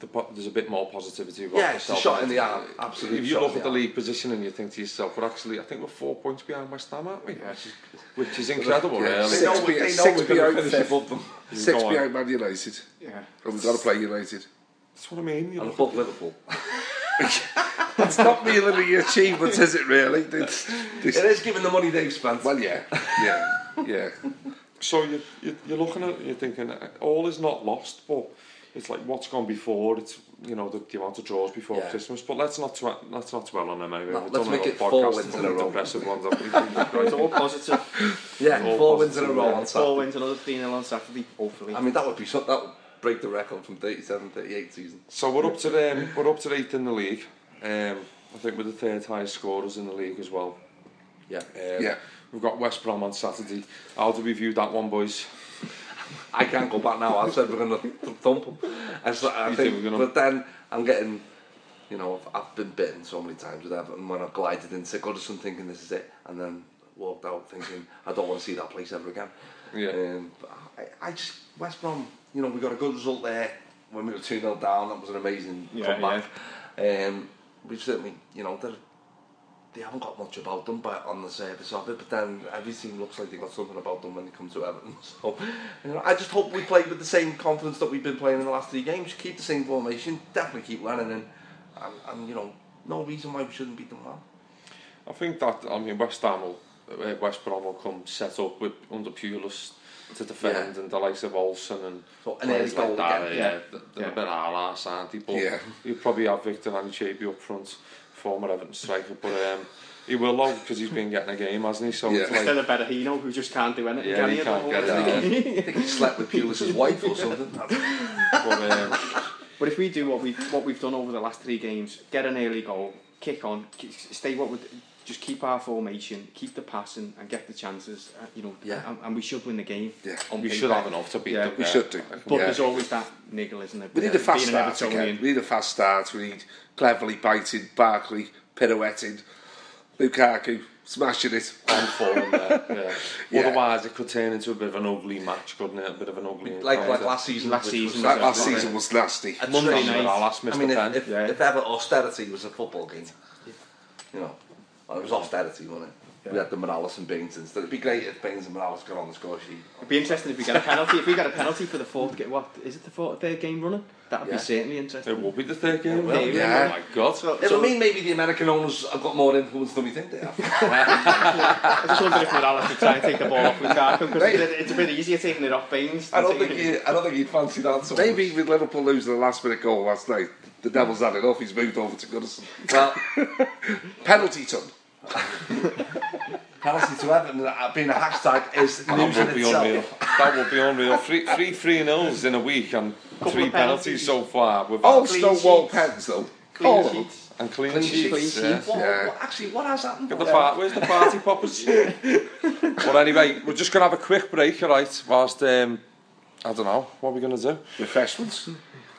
the, po- there's a bit more positivity. About Yeah, it's a shot in the arm, absolute If you look at the the league position and you think to yourself, we're actually, I think we're four points behind West Ham, aren't we? Yeah. Which is incredible, Yeah, really. six be- they six we're going to behind above them. Six behind Man United. Yeah. And we've got to play United. That's what I mean. You And look above Liverpool. It's not really the achievement, is it really? It's, this, It is given the money they've spent. well, yeah, yeah, yeah. So you, you, you're looking at it, you're thinking, all is not lost, but it's like what's gone before. It's you know the, the amount of draws before yeah. Christmas. But let's not let's not dwell on them anyway. No, We've let's done make it four wins in a row. Depressive ones. it's all positive. Yeah, all four wins in a row. Yeah. On Saturday. four wins, another three 0 on Saturday. Hopefully. I mean that would be so, that would break the record from 37, 38 season. So we're up to um, we're up to eighth in the league. Um, I think we're the third highest scorers in the league as well. Yeah. Um, yeah. We've got West Brom on Saturday. How do we view that one, boys? I can't go back now. I said we're going to thump them. I, I think, gonna- but then I'm getting, you know, I've, I've been bitten so many times with Everton when I've glided into Goodison thinking this is it, and then walked out thinking I don't want to see that place ever again. Yeah. Um, but I, I just West Brom, you know, we got a good result there when we were two 0 down. That was an amazing Yeah, comeback. Um, we've certainly, you know, they're they haven't got much about them but on the surface of it, but then every team looks like they've got something about them when they come to Everton. So you know, I just hope we play with the same confidence that we've been playing in the last three games. Keep the same formation, definitely keep running, and, and, and you know, no reason why we shouldn't beat them well. I think that, I mean, West Ham will, uh, West Brom will come set up with, under Pulis to defend yeah. and the likes of Olsen and so, and players like that. Again, yeah, yeah. They're yeah. a bit our arse, aren't they? But yeah. you probably have Victor Anichebi up front. Former Everton striker, but um, he will though because he's been getting a game, hasn't he? So Yeah. it's Instead like of Berahino, who just can't do anything. Yeah, can he he, can't get at the it. I think he slept with Pulis' wife or something. but, um, But if we do what we've what we've done over the last three games, get an early goal, kick on, stay what we just keep our formation, keep the passing, and get the chances. Uh, you know, Yeah. and, and we should win the game. Yeah. on we paper. should have enough to beat Yeah. them. We yeah. should do. But Yeah. there's always that niggle, isn't there? We need a fast Being start again. We need a fast start. We need Cleverley biting, Barkley pirouetting, Lukaku smashing it. on form there. Yeah. Yeah. Otherwise, it could turn into a bit of an ugly match, couldn't it? A bit of an ugly. like like encounter. last season. Last season was- That last Exactly. season was nasty. a Monday night. Our last I mean, if, if, Yeah. if ever austerity was a football game, you know, well, it was austerity, wasn't it? We had the Mirallas and Baines instead. It'd be great if Baines and Mirallas got on the score sheet. It'd be interesting if we get a penalty. if we get a penalty for the fourth game, what is it? The fourth, third game running? That would Yeah. be certainly interesting. It will be the third game. will, yeah. Oh my god. So, It'll mean maybe the American owners have got more influence than we think they have. I just wonder if Mirallas would try and take the ball off Lukaku because it's, it's a bit easier taking it off Baines. I don't think he, I don't think he'd fancy that. So Maybe with Liverpool losing the last minute goal last night, the Devils had enough. He's moved over to Goodison. Well, Penalty ton. Penalty to Everton uh, being a hashtag is news in itself. Unreal. That would be unreal. Three, three three nils in a week and Couple three penalties. penalties so far. With oh, All stonewall pens though. All of them. And clean, clean sheets. Clean sheets. Yeah. What, yeah. What, actually, what has happened? Get the part, where's the party poppers? well, anyway, we're just going to have a quick break, all right, whilst, um, I don't know, what are we going to do? Refreshments.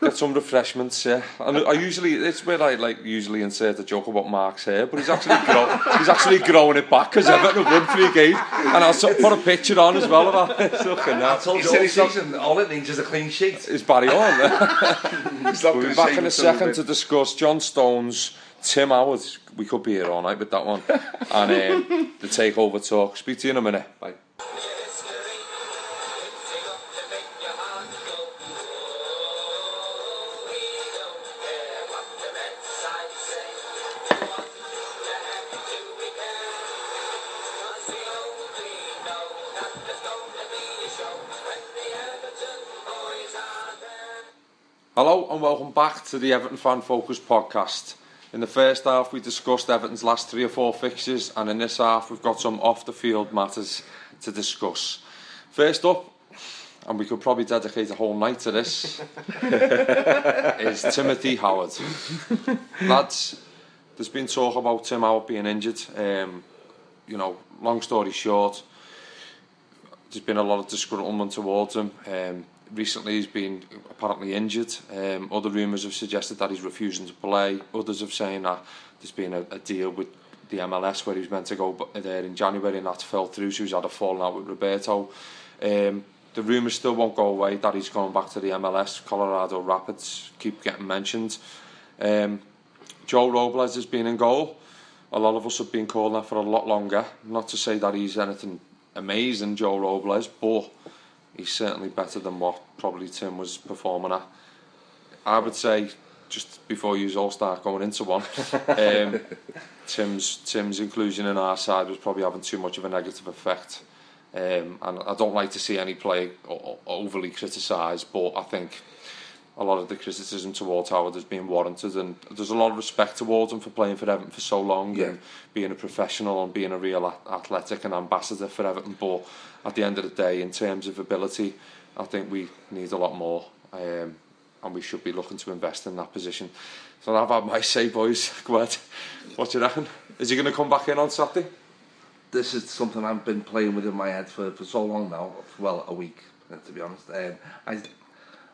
Get some refreshments, yeah. And I usually, it's where I like usually insert a joke about Mark's hair, but he's actually grow, he's actually growing it back because Everton have won three games, and I'll put a picture on as well of that. At I that. told you all season, all it needs is a clean sheet. Is Barry on? We'll be back in a second the- to discuss John Stones, Tim Howard. We could be here all night with that one, and um, the takeover talk. Speak to you in a minute. Bye. Hello and welcome back to the Everton Fan Focus podcast. In the first half, we discussed Everton's last three or four fixtures, and in this half, we've got some off the field matters to discuss. First up, and we could probably dedicate a whole night to this, is Timothy Howard. Lads, there's been talk about Tim Howard being injured. Um, you know, long story short, there's been a lot of disgruntlement towards him. Um, recently, he's been apparently injured. Um, other rumours have suggested that he's refusing to play. Others have saying that there's been a, a deal with the MLS where he was meant to go there in January and that fell through, so he's had a falling out with Roberto. Um, the rumours still won't go away that he's going back to the MLS. Colorado Rapids keep getting mentioned. Um, Joel Robles has been in goal. A lot of us have been calling that for a lot longer. Not to say that he's anything amazing, Joel Robles, but he's certainly better than what probably Tim was performing at. I would say, just before you all start going into one, um, Tim's Tim's inclusion in our side was probably having too much of a negative effect. Um, and I don't like to see any play overly criticised, but I think a lot of the criticism towards Howard has been warranted, and there's a lot of respect towards him for playing for Everton for so long yeah. and being a professional and being a real athletic and ambassador for Everton. But at the end of the day, in terms of ability, I think we need a lot more, um, and we should be looking to invest in that position. So I've had my say, boys. Ahead. What do you reckon? Is he going to come back in on Saturday? This is something I've been playing with in my head for, for so long now. Well, a week, to be honest. Um, I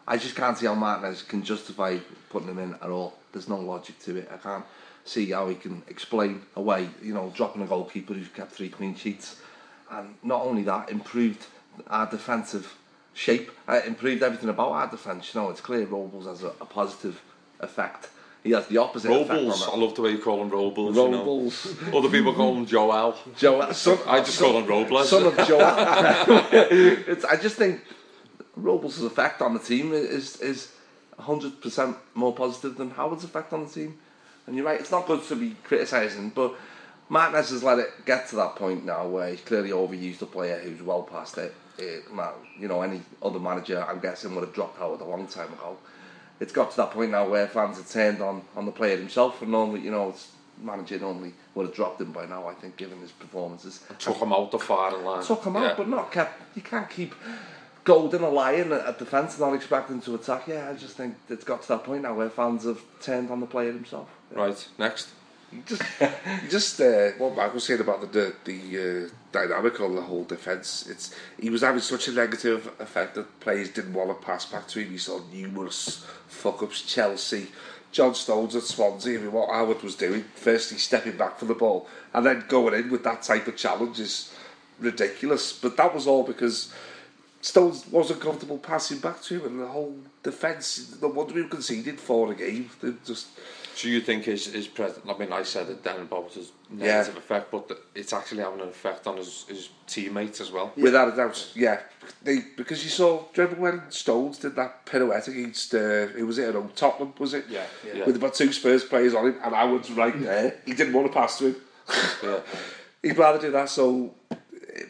I just can't see how Martinez can justify putting him in at all. There's no logic to it. I can't see how he can explain away, you know, dropping a goalkeeper who's kept three clean sheets. And not only that, improved our defensive shape, uh, improved everything about our defence. You know, it's clear Robles has a, a positive effect. He has the opposite Robles, effect I love the way you call him Robles. Robles. You know. Other people call him Joel. Joel. Son, I just son, call him Robles. Son of Joel. it's, I just think Robles' effect on the team is is hundred percent more positive than Howard's effect on the team. And you're right, it's not good to be criticising, but Martinez has let it get to that point now where he's clearly overused a player who's well past it. it you know, any other manager, I'm guessing, would have dropped Howard a long time ago. It's got to that point now where fans have turned on, on the player himself, and normally, you know, it's manager normally would have dropped him by now, I think, given his performances. Took him out the firing line. Took him yeah. out, but not kept. You can't keep golden a lion at defence and not expecting to attack. Yeah, I just think it's got to that point now where fans have turned on the player himself. Yeah. Right, next. Just, just uh, what Mark was saying about the the, the uh, dynamic of the whole defence. It's he was having such a negative effect that players didn't want to pass back to him. He saw numerous fuck ups. Chelsea, John Stones at Swansea. I mean, what Howard was doing, firstly stepping back for the ball and then going in with that type of challenge is ridiculous. But that was all because Stones wasn't comfortable passing back to him, and the whole defence. No wonder we conceded four a game. They just. So you think his his present? I mean, I said it then about his negative yeah. effect, but it's actually having an effect on his, his teammates as well. Without a doubt, yeah. They because you saw, remember when Stones did that pirouette against uh, who was it? At Tottenham, was it? Yeah, yeah. With about two Spurs players on him, and I was right there. He didn't want to pass to him. yeah. He'd rather do that. So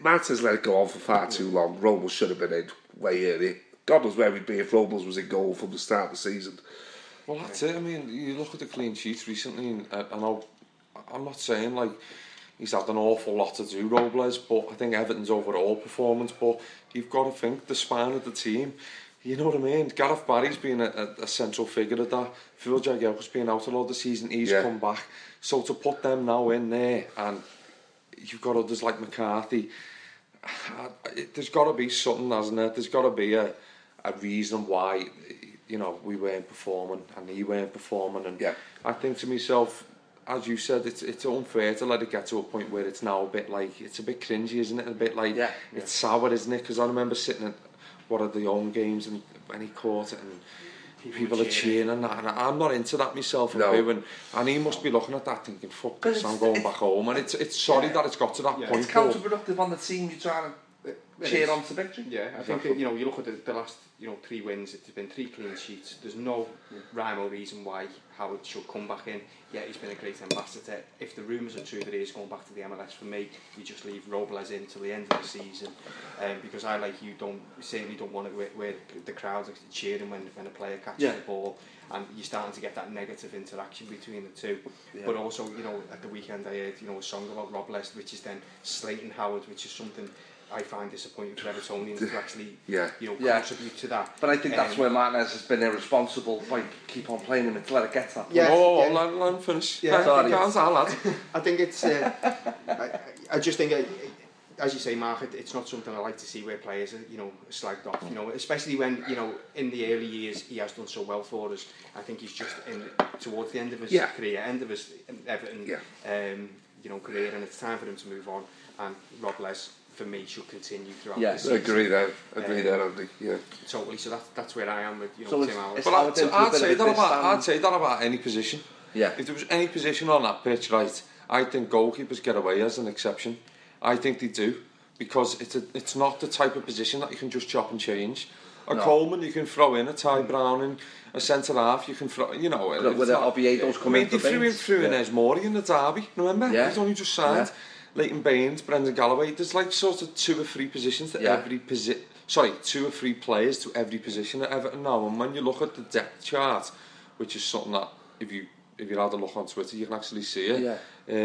Martinez let it go on for far too long. Robles should have been in way early. God knows where we'd be if Robles was in goal from the start of the season. Well, that's it. I mean, you look at the clean sheets recently, and uh, I know I'm not saying like he's had an awful lot to do, Robles, but I think Everton's overall performance. But you've got to think the spine of the team. You know what I mean? Gareth Barry's been a, a, a central figure of that. Phil Jagielka's been out a lot of the season. He's yeah. come back. So to put them now in there and you've got others like McCarthy. There's got to be something, hasn't there? There's got to be a, a reason why, you know, we weren't performing and he weren't performing. And yeah. I think to myself, as you said, it's it's unfair to let it get to a point where it's now a bit like it's a bit cringy, isn't it? A bit like yeah, it's sour, isn't it? Because I remember sitting at one of the home games and when he caught it and people, people are cheering and that. And I'm not into that myself. No. And, and he must be looking at that thinking, fuck this, I'm going back home. And it's, it's sorry yeah. that it's got to that yeah. point. It's counterproductive on the team you're trying to cheer on to victory. Yeah, I think you know you look at the, the last you know three wins. It's been three clean sheets. There's no rhyme or reason why Howard should come back in. Yeah, he's been a great ambassador. If the rumours are true that he is going back to the MLS for me, you just leave Robles in till the end of the season. Um, because I like you don't certainly don't want it where, where the crowds are cheering when when a player catches Yeah. the ball. And you're starting to get that negative interaction between the two. Yeah. But also, you know, at the weekend I heard, you know, a song about Robles, which is then slating Howard, which is something I find disappointing for Evertonians to actually yeah. you know, yeah. contribute to that. But I think that's um, where Martinez has been irresponsible by keep on playing him and to let it get that. Yeah, oh, yeah. Let, let him finish. Yeah, sorry. I think it's... Uh, I, I just think... Uh, as you say, Mark, it, it's not something I like to see where players are, you know, slagged off, you know, especially when, you know, in the early years he has done so well for us. I think he's just in towards the end of his yeah. career, end of his Everton, yeah. um, you know, career, and it's time for him to move on. And Rob Les for me, should continue throughout Yeah. the season. Agree there. Agree Um, there, Andy. Yeah. Totally. So that's that's where I am with you know So Tim it's- Howard. But I'd, into a I'd say that about disstand. I'd say that about any position. Yeah. If there was any position on that pitch, right, I think goalkeepers get away as an exception. I think they do because it's a, it's not the type of position that you can just chop and change. A No. Coleman you can throw in, a Tyias Browning, a centre half you can throw, you know. But it's with not- Oviedo's I coming mean, they threw in, Baines. threw in Yeah. Ez Mori in the derby, remember? Yeah. He's only just signed. Yeah. Leighton Baines, Brendan Galloway. There's like sort of two or three positions to Yeah. every position. Sorry, two or three players to every position at Everton now. And when you look at the depth chart, which is something that if you if you had a look on Twitter, you can actually see it. Yeah.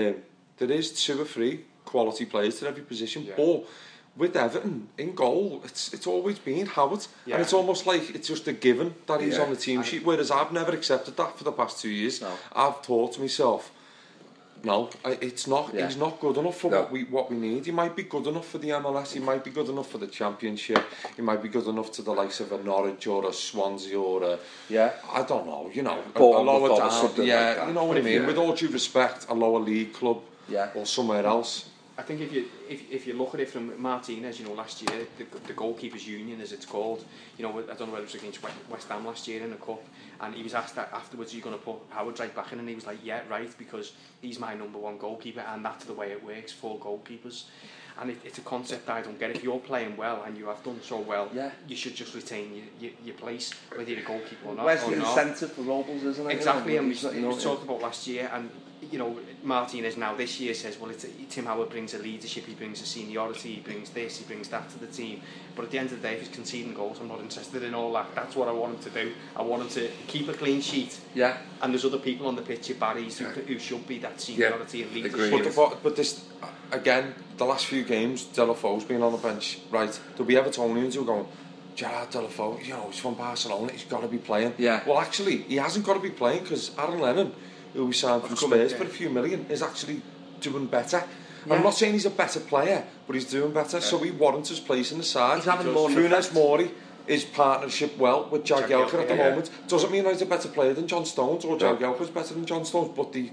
Um, there is two or three quality players to every position. Yeah. But with Everton in goal, it's it's always been Howard, Yeah. and it's almost like it's just a given that he's Yeah. on the team sheet. Whereas I've never accepted that for the past two years. No. I've thought to myself, No, it's not. Yeah. He's not good enough for no. what we what we need. He might be good enough for the MLS. He might be good enough for the Championship. He might be good enough to the likes of a Norwich or a Swansea or a yeah. I don't know. You know, Born a, a lower down. Yeah, like that. you know what I mean. Yeah. With all due respect, a lower league club yeah. or somewhere else. I think if you if, if you look at it from Martinez, you know, last year the, the goalkeepers union, as it's called, you know, I don't know whether it was against West Ham last year in the cup, and he was asked that afterwards, are you going to put Howard right back in, and he was like, yeah, right, because he's my number one goalkeeper, and that's the way it works for goalkeepers. And it, it's a concept I don't get. If you're playing well and you have done so well, yeah. you should just retain your, your, your place, whether you're a goalkeeper or not. Where's the incentive for Robles, isn't it? Exactly, you know, and we, not, we know, talked about last year, and you know, Martinez now this year says, well, it's Tim Howard brings a leadership, he brings a seniority, he brings this, he brings that to the team. But at the end of the day, if he's conceding goals, I'm not interested in all that. That's what I want him to do. I want him to keep a clean sheet. Yeah. And there's other people on the pitch, your Barry's, who, who should be that seniority and leadership. But, the, but, but this again, the last few games, Deulofeu's been on the bench. Right, there'll be Evertonians who are going. Gerard Deulofeu, you know, he's from Barcelona, he's got to be playing. Yeah. Well, actually, he hasn't got to be playing because Aaron Lennon, who we signed from Spurs yeah. for a few million is actually doing better. Yeah. I'm not saying he's a better player, but he's doing better, yeah. so he warrants his place in the side. He's having more Funes Mori, his partnership well with Jagielka at the yeah. moment, doesn't mean he's a better player than John Stones, or yeah. Jagielka's better than John Stones, but the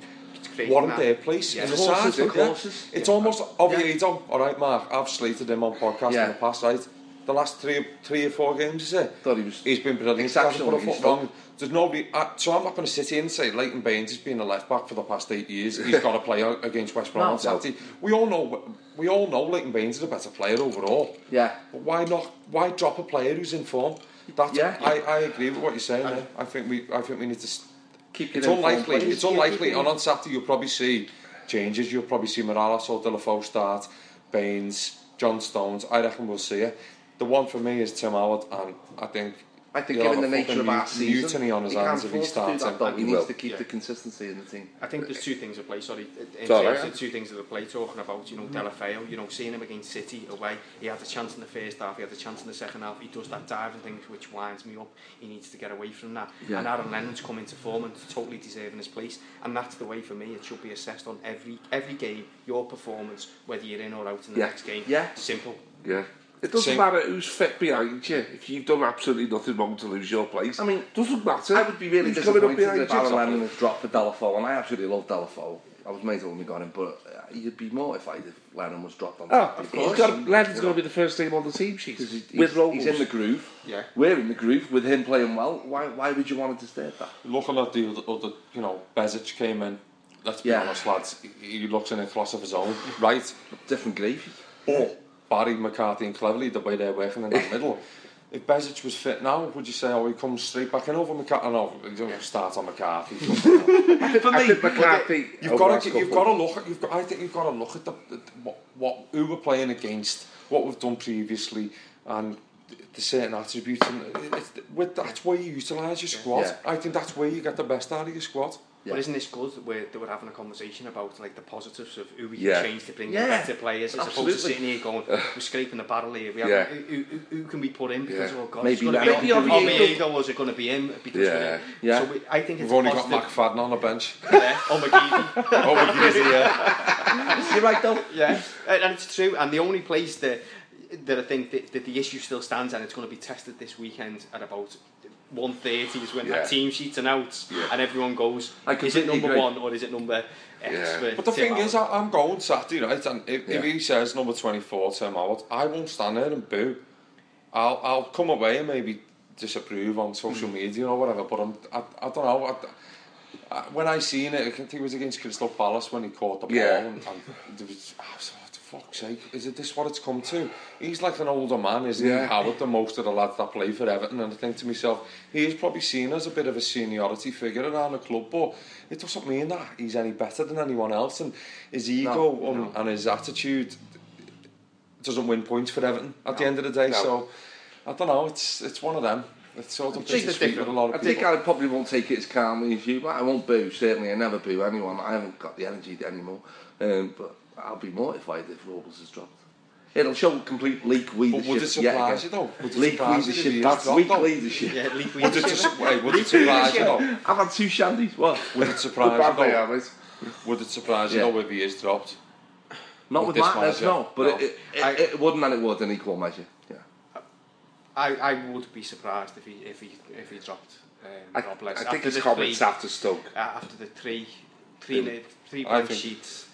warrant their place yeah. in the side. Yeah. It's yeah. almost obviated yeah. all right, Mark, I've slated him on podcast yeah. in the past, right? The last three, three or four games, is it? Thought he was He's been brilliant. He hasn't exceptional put a foot wrong. There's nobody. Uh, so I'm not going to sit here and say Leighton Baines has been a left back for the past eight years. He's got to play against West Brom No. on Saturday. We all know. We all know Leighton Baines is a better player overall. Yeah. But why not? Why drop a player who's in form? That's, Yeah. I, I agree with what you're saying. there. I think we. I think we need to. s- Keep It's your informed unlikely. players. It's unlikely. And on Saturday, you'll probably see changes. You'll probably see Mirallas or Deulofeu start, Baines, John Stones. I reckon we'll see it. The one for me is Tim Howard, and I think. I think given the nature of our season, mutiny on his he hands can't if he do starts that, him. He he needs will. to keep Yeah. the consistency in the team. I think there's two things at play. Sorry, in Sorry, terms yeah. of two things at play. Talking about you know Deulofeu, you know seeing him against City away, he had a chance in the first half, he had a chance in the second half. He does that diving thing which winds me up. He needs to get away from that. Yeah. And Aaron Lennon's come into form and totally deserving his place. And that's the way for me. It should be assessed on every every game, your performance, whether you're in or out in the Yeah. next game. Yeah. Simple. Yeah. It doesn't Same. matter who's fit behind you. If you've done absolutely nothing wrong to lose your place, I mean, doesn't matter. I would be really who's coming up disappointed behind if you. Aaron Lennon had dropped for Deulofeu, and I absolutely love Deulofeu. I was amazed when we got him, but uh, you'd be mortified if Lennon was dropped on Oh, of course. Got, Lennon's going to be the first name on the team sheet. Because he- with he's, Robles. he's in the groove. Yeah. We're in the groove with him playing well. Why, why would you want to disturb that? Looking at the other, other you know, Besic came in. Let's be Yeah. honest, lads. He, he looks in a class of his own, right? Different gravy. But Barry, McCarthy and Cleverly, the way they're working in the middle. If Bezic was fit now, would you say, oh, he comes straight back in over McCarthy? Oh, no, he don't start on McCarthy. For me, McCarthy, you've got to, you've got to look at, you've got, I think you've got to look at the, what, what, who we're playing against, what we've done previously, and the certain attributes and it's, with, that's where you utilise your squad. Yeah. I think that's where you get the best out of your squad. But isn't this good that we're, that we're having a conversation about like the positives of who we Yeah. can change to bring Yeah, in better players as opposed to absolutely. sitting here going, we're scraping the barrel here. We haven't, who, who, who can we put in because Yeah. oh god, Maybe it's going to be Oviedo- Oviedo or is it going to be him? Because Yeah. we're- Yeah. So we, I think it's We've only a got. McFadden on the bench. Yeah, or McGeady. Oh, McGeady, yeah. You're right, though. Yeah, and and it's true. And the only place that that I think that, that the issue still stands, and it's going to be tested this weekend at about 1.30 is when Yeah. that team sheet's announced, Yeah. and everyone goes, is it number agree. one or is it number X? for But the Tim thing is, Howard? I, I'm going Saturday, right? And if, if he says number 24, Tim Howard, I won't stand there and boo. I'll, I'll come away and maybe disapprove on social Mm. media or whatever, but I'm, I, I don't know. I, I, when I seen it, I think it was against Crystal Palace when he caught the ball, Yeah. and, and there was, I was like, for fuck's sake, is it this what it's come to? He's like an older man, isn't Yeah. he, Howard, than most of the lads that play for Everton, and I think to myself, he is probably seen as a bit of a seniority figure around the club, but it doesn't mean that he's any better than anyone else, and his ego No, and, and his attitude doesn't win points for Everton at the end of the day, No. so I don't know, it's it's one of them. It's sort of I think, a lot of I people. think I probably won't take it as calmly as you, but I won't boo. Certainly, I never boo anyone. I haven't got the energy anymore. Um, but I'll be mortified if Robles is dropped. It'll show complete leak leadership. would it surprise you though? Would it leak surprise you if leadership. That's dropped, weak though? leadership. Yeah, leak Would it, su- wait, would it surprise you though? I've had two shandies. What? Would it surprise you they though? Would it surprise you Yeah. though if he is dropped? Not with this Martinez, manager? no. But No. It, it, it, it wouldn't and it would in equal measure. Yeah. I, I would be surprised if he if he if he dropped um, I- Robles. I think after his the comments three, after Stoke. uh, after the three three Yeah. three I blank sheets.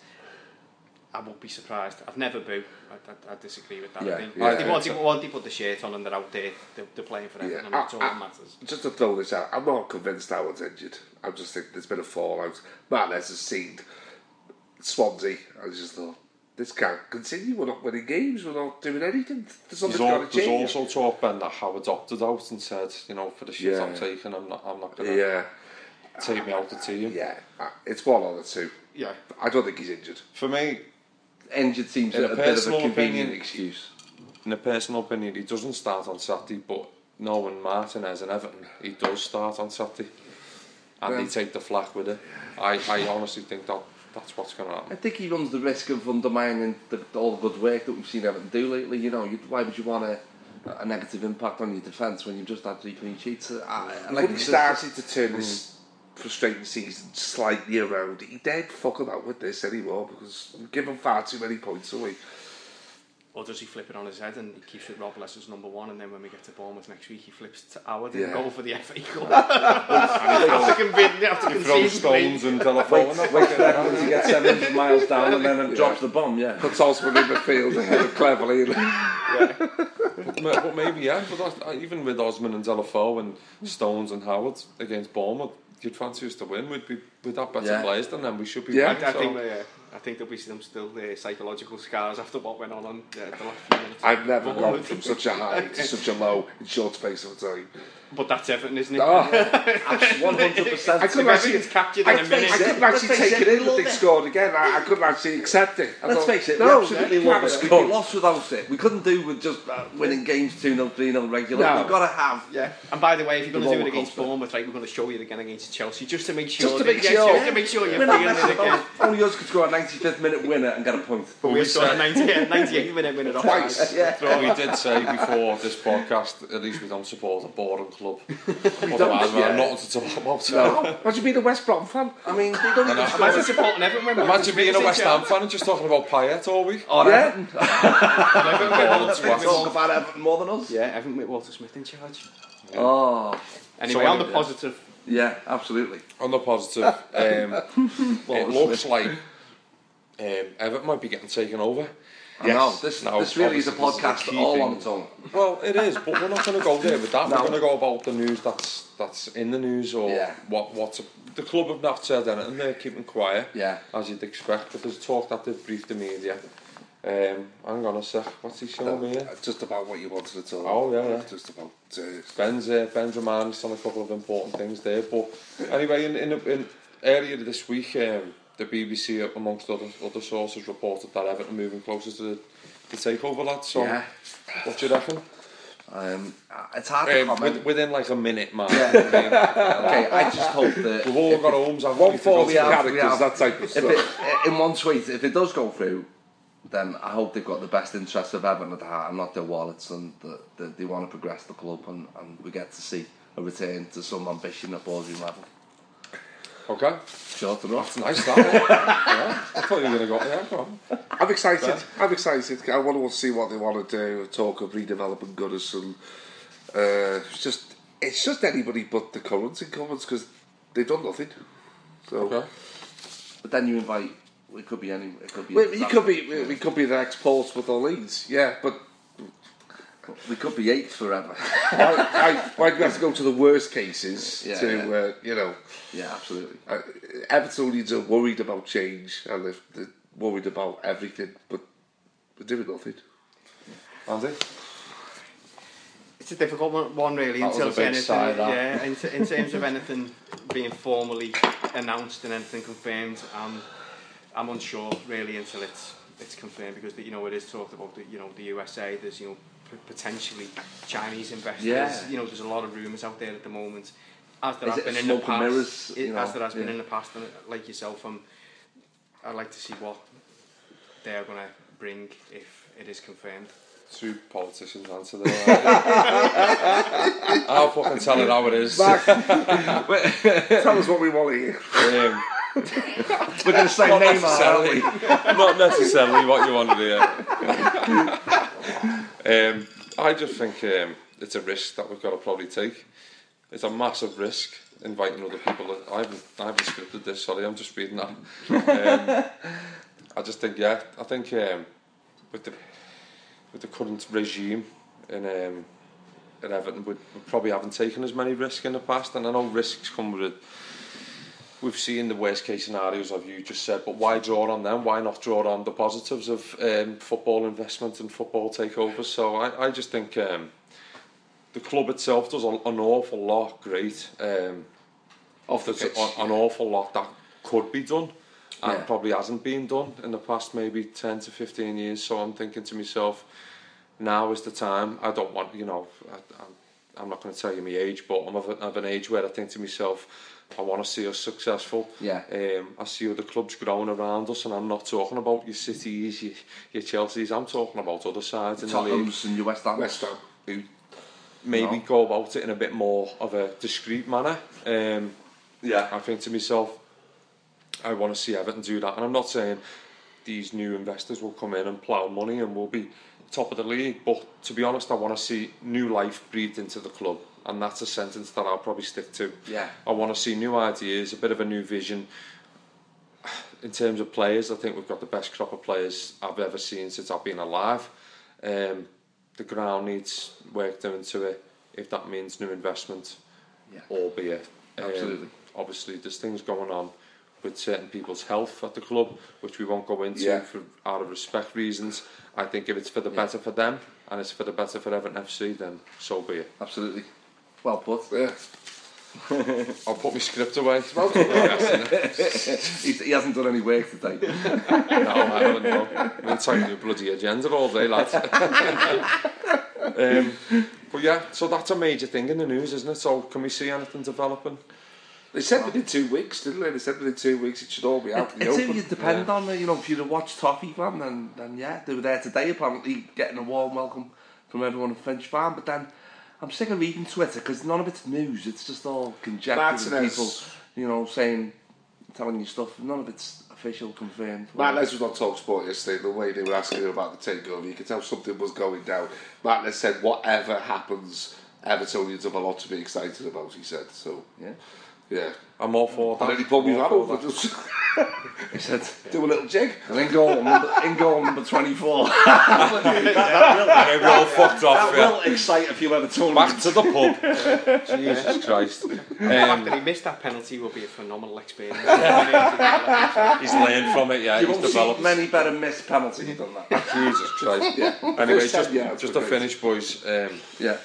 I won't be surprised. I've never boo. I, I, I disagree with that. Yeah, I think yeah. they want to, want to put the shirt on and they're out there. They're, they're playing for Everton, and that's all that matters. Just to throw this out, I'm not convinced Howard's injured. I just think there's been a fallout. Martinez has seen Swansea. I just thought, this can't continue. We're not winning games. We're not doing anything. There's There's, something's al- got to there's change. also talk Ben that Howard's opted out and said, you know, for the shit Yeah. I'm taking, I'm not, I'm not gonna Yeah. take me out the team. Yeah, uh, it's one or the two. Yeah. I don't think he's injured. For me, Seems in a, a, bit of a personal convenient opinion, excuse. in a personal opinion, he doesn't start on Saturday, but knowing Martinez and Everton, he does start on Saturday, and Well- they take the flak with it. I, I honestly think that that's what's going to I think he runs the risk of undermining the, all the good work that we've seen Everton do lately. You know, you, why would you want a, a negative impact on your defence when you've just had three clean sheets? I, I, Like started to turn this frustrating season slightly around. He dared fuck about with this anymore because we give him far too many points away. Or does he flip it on his head and he keeps with Robles as number one, and then when we get to Bournemouth next week, he flips to Howard Yeah. and go for the FA Cup. after convincing, after He throws conceding stones three. and telephone. Wait, wait for Everton to get 700 miles down and then drops the bomb, yeah. Puts Osman in the field ahead of Cleverley. but, but maybe yeah. But that, uh, even with Osman and Deulofeu and Stones and Howard against Bournemouth, you'd fancy us to win. We'd be with that better Yeah. players than them. We should be. Yeah. winning, I so- think, uh, I think there'll be some still uh, psychological scars after what went on on uh, the last few minutes. I've never gone from such a high to such a low in short space of time. But that's Everton, isn't it? Oh. 100%. I couldn't If actually, everything's captured I, in a minute. I couldn't Let's actually take it, it in we that they'd it. scored again. I, I couldn't actually accept it. I Let's thought, face it, no, we absolutely you love it. have We'd be lost without it. We couldn't do with just uh, winning games 2 0, 3 0 regular. No. We've got to have. Yeah, and by the way, if you're going to do it roller against coaster. Bournemouth, right, we're going to show you it again against Chelsea, just to make sure. Just to that- make yeah, sure. just to make sure you're We're not feeling it again. Only us could score a 95th minute winner and get a point. But we scored a 98, 98 minute winner off Twice. Yeah. Well, we did say before this podcast, at least we don't support a boring club. not to talk about. No. Imagine being a West Brom fan. I mean, they don't even score. Imagine supporting everyone. Imagine being a West Ham fan and just talking about Payet all week. Oh, Or yeah. Everton. Talk about Everton more than us. Yeah, Everton with Walter Smith in charge. Yeah. Oh. Anyway, so on the positive. Yeah, absolutely. On the positive, um, it looks like um, Everton might be getting taken over. Yes. know. this, now, this really is a podcast all thing. on its own. Well, it is, but we're not going to go there with that. No. We're going to go about the news that's that's in the news or yeah. what what's a, the club have not said anything. They're keeping quiet, yeah. as you'd expect. But there's talk that they've briefed the media. Um, hang on a sec, what's he showing me here? Uh, just about what you wanted to talk Oh, yeah, yeah. Just about... Uh, Ben's, uh, Ben's reminded us on a couple of important things there, but anyway, in, in, in earlier this week, um, the BBC, amongst other, other sources, reported that Everton are moving closer to the, the takeover, lads. So, yeah. what do you reckon? Um, it's hard um, to comment. With, within like a minute, man. Yeah. Okay, I just hope that... We've all got homes, haven't one we? Four characters, we have, that type of stuff. It, in one tweet, if it does go through, then I hope they've got the best interests of Everton at heart and not their wallets and that the, they want to progress the club and, and we get to see a return to some ambition at boardroom level. Okay. Short enough. Nice that. yeah, I thought you were going to go, yeah, go on. I'm excited. Ben? I'm excited. I want to see what they want to do. Talk of redeveloping Goodison. Uh, it's just, it's just anybody but the current incumbents because they've done nothing. So Okay. But then you invite, it could be any, it could be. we, we could be, we, we could be the next Portsmouth or Leeds. Yeah, but we could be eight forever. I, I, I'd have to go to the worst cases Yeah, to, yeah. Uh, you know. yeah, absolutely. Uh, Evertonians are worried about change and they're, they're worried about everything, but we're doing nothing. Andy? It's a difficult one, one really, That was until a big anything, sigh, yeah, in, t- in terms of anything being formally announced and anything confirmed, um, I'm unsure really until it's it's confirmed because you know it is talked about the you know the USA. There's you know p- potentially Chinese investors. Yeah. You know there's a lot of rumours out there at the moment. As there Is has been in the past, mirrors, it- know, as there has been in the past, and like yourself, um, I'd like to see what they're going to bring if it is confirmed. Two politicians answer there. I'll fucking tell it how it is. Mark, tell us what we want to hear. Um, We're going to say not Neymar, aren't necessarily, we? not necessarily what you want to hear. um, I just think um, it's a risk that we've got to probably take. It's a massive risk inviting other people. I haven't, I haven't scripted this. Sorry, I'm just reading that. Um, I just think, yeah, I think um, with the with the current regime in um, in Everton, we, we probably haven't taken as many risks in the past, and I know risks come with it. We've seen the worst case scenarios, of you just said, but why draw on them? Why not draw on the positives of um, football investment and football takeovers? So I, I just think um, the club itself does an awful lot great. Um, Off the there's pitch. a- an awful lot that could be done and Yeah. probably hasn't been done in the past maybe 10 to 15 years. So I'm thinking to myself, now is the time. I don't want, you know, I, I'm, I'm not going to tell you my age, but I'm of, a, of an age where I think to myself, I want to see us successful. Yeah. Um, I see other clubs growing around us, and I'm not talking about your Cities, your, your Chelseas. I'm talking about other sides in the league and your West Ham. West Ham. who maybe No. go about it in a bit more of a discreet manner. Um, Yeah. I think to myself, I want to see Everton do that. And I'm not saying these new investors will come in and plough money and we'll be top of the league, but to be honest, I want to see new life breathed into the club. And that's a sentence that I'll probably stick to. Yeah. I want to see new ideas, a bit of a new vision. In terms of players, I think we've got the best crop of players I've ever seen since I've been alive. Um, the ground needs work done to it. If that means new investment, Yeah. albeit um, Absolutely. obviously there's things going on with certain people's health at the club, which we won't go into Yeah. for out of respect reasons. I think if it's for the better for them and it's for the better for Everton FC, then so be it. Absolutely. Well put. Yeah. I'll put my script away. He's, he hasn't done any work today. no, I haven't. No. I've been typing your bloody agenda all day, lads. um, but yeah, so that's a major thing in the news, isn't it? So can we see anything developing? They said within two weeks, didn't they? They said within two weeks it should all be out in the It's open. you depend on it, you know, if you'd have watched Toffee Fan, then, then yeah, they were there today apparently getting a warm welcome from everyone at Finch Farm. But then I'm sick of reading Twitter because none of it's news. It's just all conjecture and people, you know, saying, telling you stuff. None of it's official confirmed. Matt Les was on Talksport yesterday. The way they were asking him about the takeover, you could tell something was going down. Matt Les said, "Whatever happens, Evertonians have a lot to be excited about." He said, "So yeah." Yeah." I'm all for that. And any pub we've I'm had all for over, just he said, do a little jig. And in goal, number, in goal number 24. And we all fucked off, That yeah. will excite a few Evertonians. Back to the pub. Jesus Christ. The fact that Um, he missed that penalty will be a phenomenal experience. he's learned from it, yeah. You he's developed. many better missed penalties than that. Jesus Christ. Yeah. Anyway, just, yeah, just it's to finish, boys. Um, Yeah.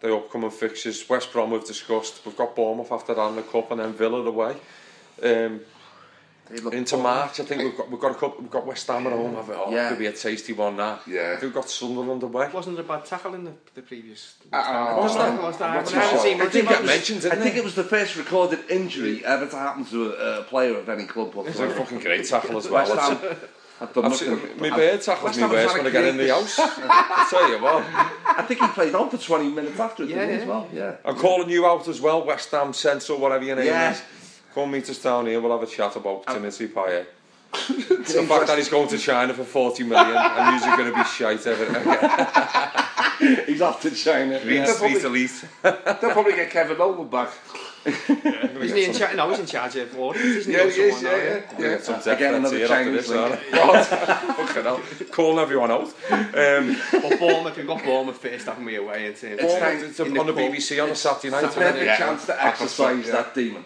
the upcoming fixtures. West Brom we've discussed. We've got Bournemouth after that in the cup, and then Villa away. Um, into poor. March, I think we've got we've got a couple, we've got West Ham at home. Have it. Oh, yeah. could be a tasty one that. Yeah. I think we've got Sunderland away. Wasn't there a bad tackle in the, the previous? Uh, uh was there? Was there? I think it was mentioned. I think it was the first recorded injury ever to happen to a, a player of any club. It's a fucking great tackle as well. West Ham, Mi bet, achos mi bet, when I get in the house. I tell you what. I think he played on for 20 minutes after it, yeah, didn't he, yeah. as well? Yeah. I'm calling you out as well, West Ham Central, whatever your name yeah. is. Come meet us down here, we'll have a chat about um, Timothy Payet. the fact that he's going to China for 40 million and music going to be shite ever again. he's off to China. Green yeah. Street Elite. They'll probably get Kevin Nolan back. Isn't he in charge? No, he's in charge of audience, isn't he? Yeah, he is, someone yeah, now, yeah. We'll get some Again, another here after Chinese this, link. aren't we? Fucking hell. Calling everyone out. Um, But Bournemouth, we've got Bournemouth first, haven't we, away in terms It's time- it's in the on the. BBC on a Saturday night. It's a perfect it? chance to exercise that demon.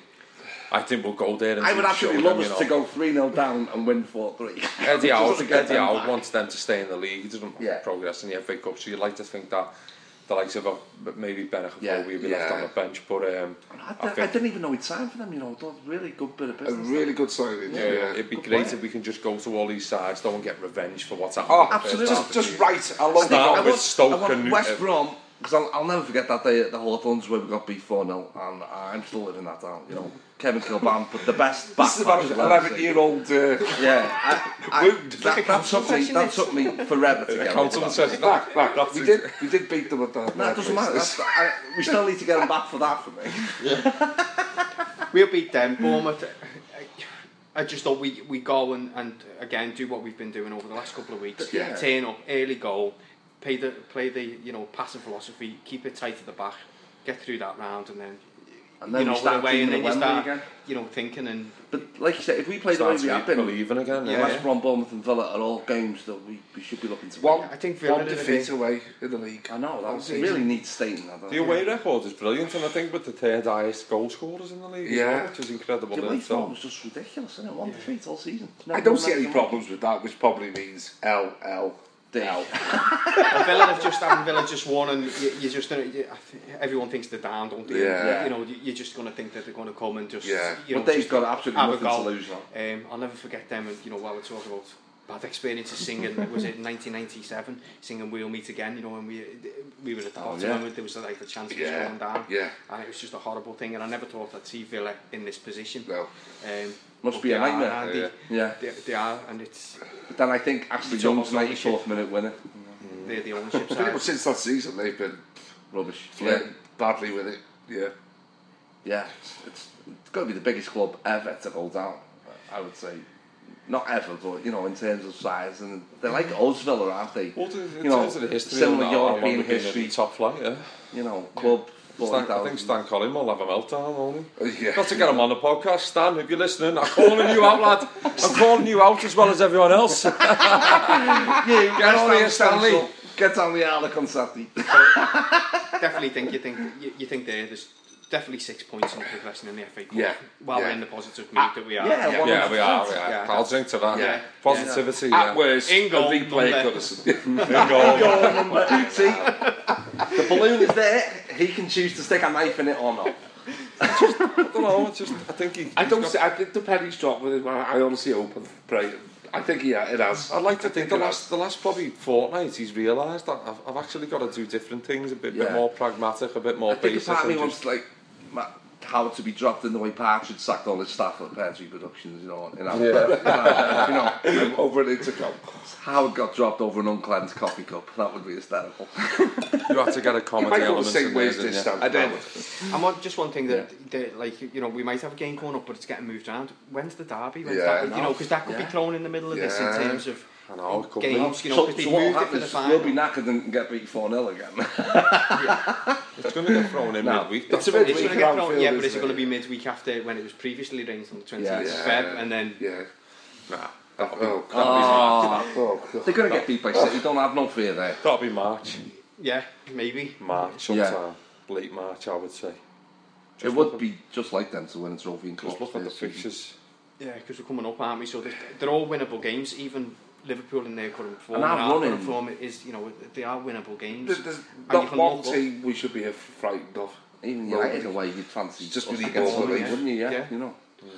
I think we'll go there and I would absolutely them, love you us know. to go 3 0 down and win 4 3. Eddie Howe, Just Eddie them Howe back. wants them to stay in the league. He doesn't Yeah. progress in the FA Cup, so you'd like to think that the likes of a, maybe Ben Achafor, yeah, we've been yeah. left on the bench, but um, I, I, think, I didn't even know he'd signed for them. You know, a really good bit of business. A really good signing. Yeah, yeah, yeah. it'd be good great player. if we can just go to all these sides, though, and get revenge for what's happened. Oh, absolutely, just, just right. I love Start that. With I with Stoke I want and West Brom because I'll, I'll never forget that day at the Hawthorns where we got beat 4 0, and I'm still living that down, you know. Kevin Kilbane put the best back This is about an 11 year old. Uh, Yeah, I, I, Wound. that, that, took me, that took me forever to get over Council that. says back, back. We did, we did beat them at that. No, it doesn't matter. That's, I, we still need to get him back for that for me. We'll beat them. Bournemouth. I, I just thought we, we go and, and again do what we've been doing over the last couple of weeks. Yeah. Turn up, early goal, play the play the you know passing philosophy, keep it tight at the back, get through that round, and then. And then you know, start away, and then you start, again. you know, thinking and. But like you said, if we play the way we have been, believing again. Yeah, West yeah. Brom, Bournemouth, and Villa are all games that we, we should be looking to. Well, I think Villa one defeat away in the league. I know that was really neat statement. That, the away yeah. record is brilliant, and I think with the third highest goal scorers in the league, yeah, well, which is incredible. The away form was just ridiculous, isn't it? One yeah. defeat all season. I don't see any problems with that, which probably means L L dick. a Villa have just and Villa e just won, and you, you just you, everyone thinks they're down, don't they? Yeah. You know, you're just going to think that they're going to come and just. Yeah. You know, they've Dave's got absolutely nothing to lose. Um, I'll never forget them. And you know, while we're talking about bad experiences singing was it 1997 singing We'll Meet Again you know when we we were at the oh, bottom oh, yeah. and there was like the chance of yeah. going down yeah. and it was just a horrible thing and I never thought I'd see Villa in this position no. um, Must but be a nightmare. Are, yeah. They, yeah. They, they, are, and it's. But then I think Ashley Young's 94th minute winner. They're the ownership side. Pretty much since that season, they've been rubbish. Flirting yeah. badly with it. Yeah. Yeah, it's, it's got to be the biggest club ever to go down. I would say. Not ever, but you know, in terms of size, and they're like Osville, aren't they? Well, in you know, terms of the history, similar European history, top flight, yeah. You know, club yeah Stan, I think Stan Collin will have a meltdown, won't he? Yeah. Got to get him on the podcast. Stan, if you're listening, I'm calling you out, lad. I'm calling you out as well as everyone else. yeah, get on here, Stanley. Get on the Alec on Saturday. definitely think you think you, you think there, there's definitely six points in the progression in the FA Cup. Yeah. While yeah. we're in the positive mood that we are. Yeah, yeah. yeah we are. We are. Yeah. I'll drink to that. Yeah. Positivity. Yeah. At yeah. worst, goal, a replay Goodison. In goal. See, the balloon is there. He can choose to stick a knife in it or not. I don't know, it's just, I think he... I don't see, I think the penny's dropped with him. I, honestly hope and pray. I think yeah, it has. I'd like to think the it last, the last probably fortnight he's realised that I've, I've actually got to do different things, a bit, bit more pragmatic, a bit more I think basic. part of me and wants just- like Ma- Howard to be dropped in the way Partridge sacked all his staff at Peartree Productions, you know. In Yeah. you know, over an intercom. Howard got dropped over an uncleansed coffee cup. That would be hysterical. you have to get a You comedy might go the element same in way there, as didn't this you? Stan. I did. And one, just one thing that, that, like, you know, we might have a game coming up, but it's getting moved around. When's the derby? When's Yeah, that, you know, because that could be thrown in the middle of this in terms of I know, it could be. you know, so, so what moved it will for happen the we'll be knackered and get beat 4 0 again. It's going to get thrown in No. midweek. It's that's a all. bit It's going to get around thrown, yeah, but is it isn't going to be midweek after when it was previously arranged on the 28th Yeah, of yeah, Feb, yeah. and then Yeah. Nah, oh, that'll be, Oh, Oh, oh, God. they're going to get beat by City. Don't have no fear there. that'll be March. yeah, maybe. March, Yeah. Late March, I would say. it would be just like them to win a trophy in Just look at the fixtures. Yeah, because we're coming up, aren't we? So they're, they're all winnable games. Even Liverpool in their current form, and our running form is you know they are winnable games. There's, there's not one team up. we should be frightened of. Even United away, you'd fancy just us with the against wouldn't you? Yeah, yeah. you know. Yeah.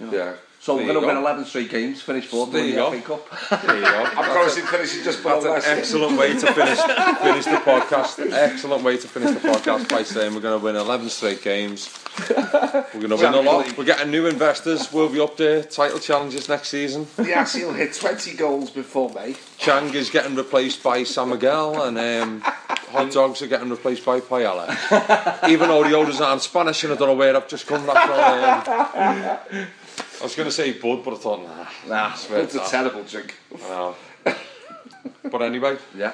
You know. Yeah. So There we're going to win 11 straight games, finish fourth, There win you the go. FA Cup. There you go. I'm promising finishing just below That's an excellent way to finish finish the podcast. Excellent way to finish the podcast by saying we're going to win 11 straight games. We're going to win a lot. We're getting new investors. We'll be up there. Title challenges next season. Yes, he'll hit 20 goals before May. Chang is getting replaced by San Miguel, and um, hot dogs are getting replaced by paella. Even though the orders aren't Spanish, and I don't know where I've just come that from. Um, I was going to say Bud, but I thought, nah, Nah, It's a terrible drink. I know. But anyway, yeah.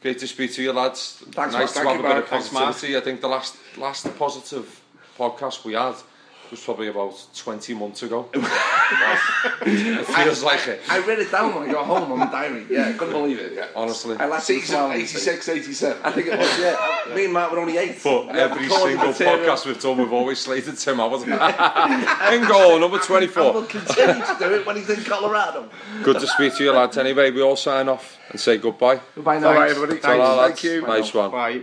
great to speak to you, lads. Thanks, nice Mark. to have a bit of Mark. positivity. I think the last last positive podcast we had was probably about 20 months ago. it feels like it, I read it down when I got home on my diary. Yeah, couldn't believe it. Yeah. honestly. I laughed Season 86, 87. I think it was, yeah. Me and Matt were only eight. But We every single podcast we've done, we've always slated Tim Howard. and goal, number And 24. we'll continue to do it when he's in Colorado. Good to speak to you, lads. Anyway, we all sign off and say goodbye. Goodbye, Bye, nice. everybody. Ta-ra. Thank you. Nice one. Bye.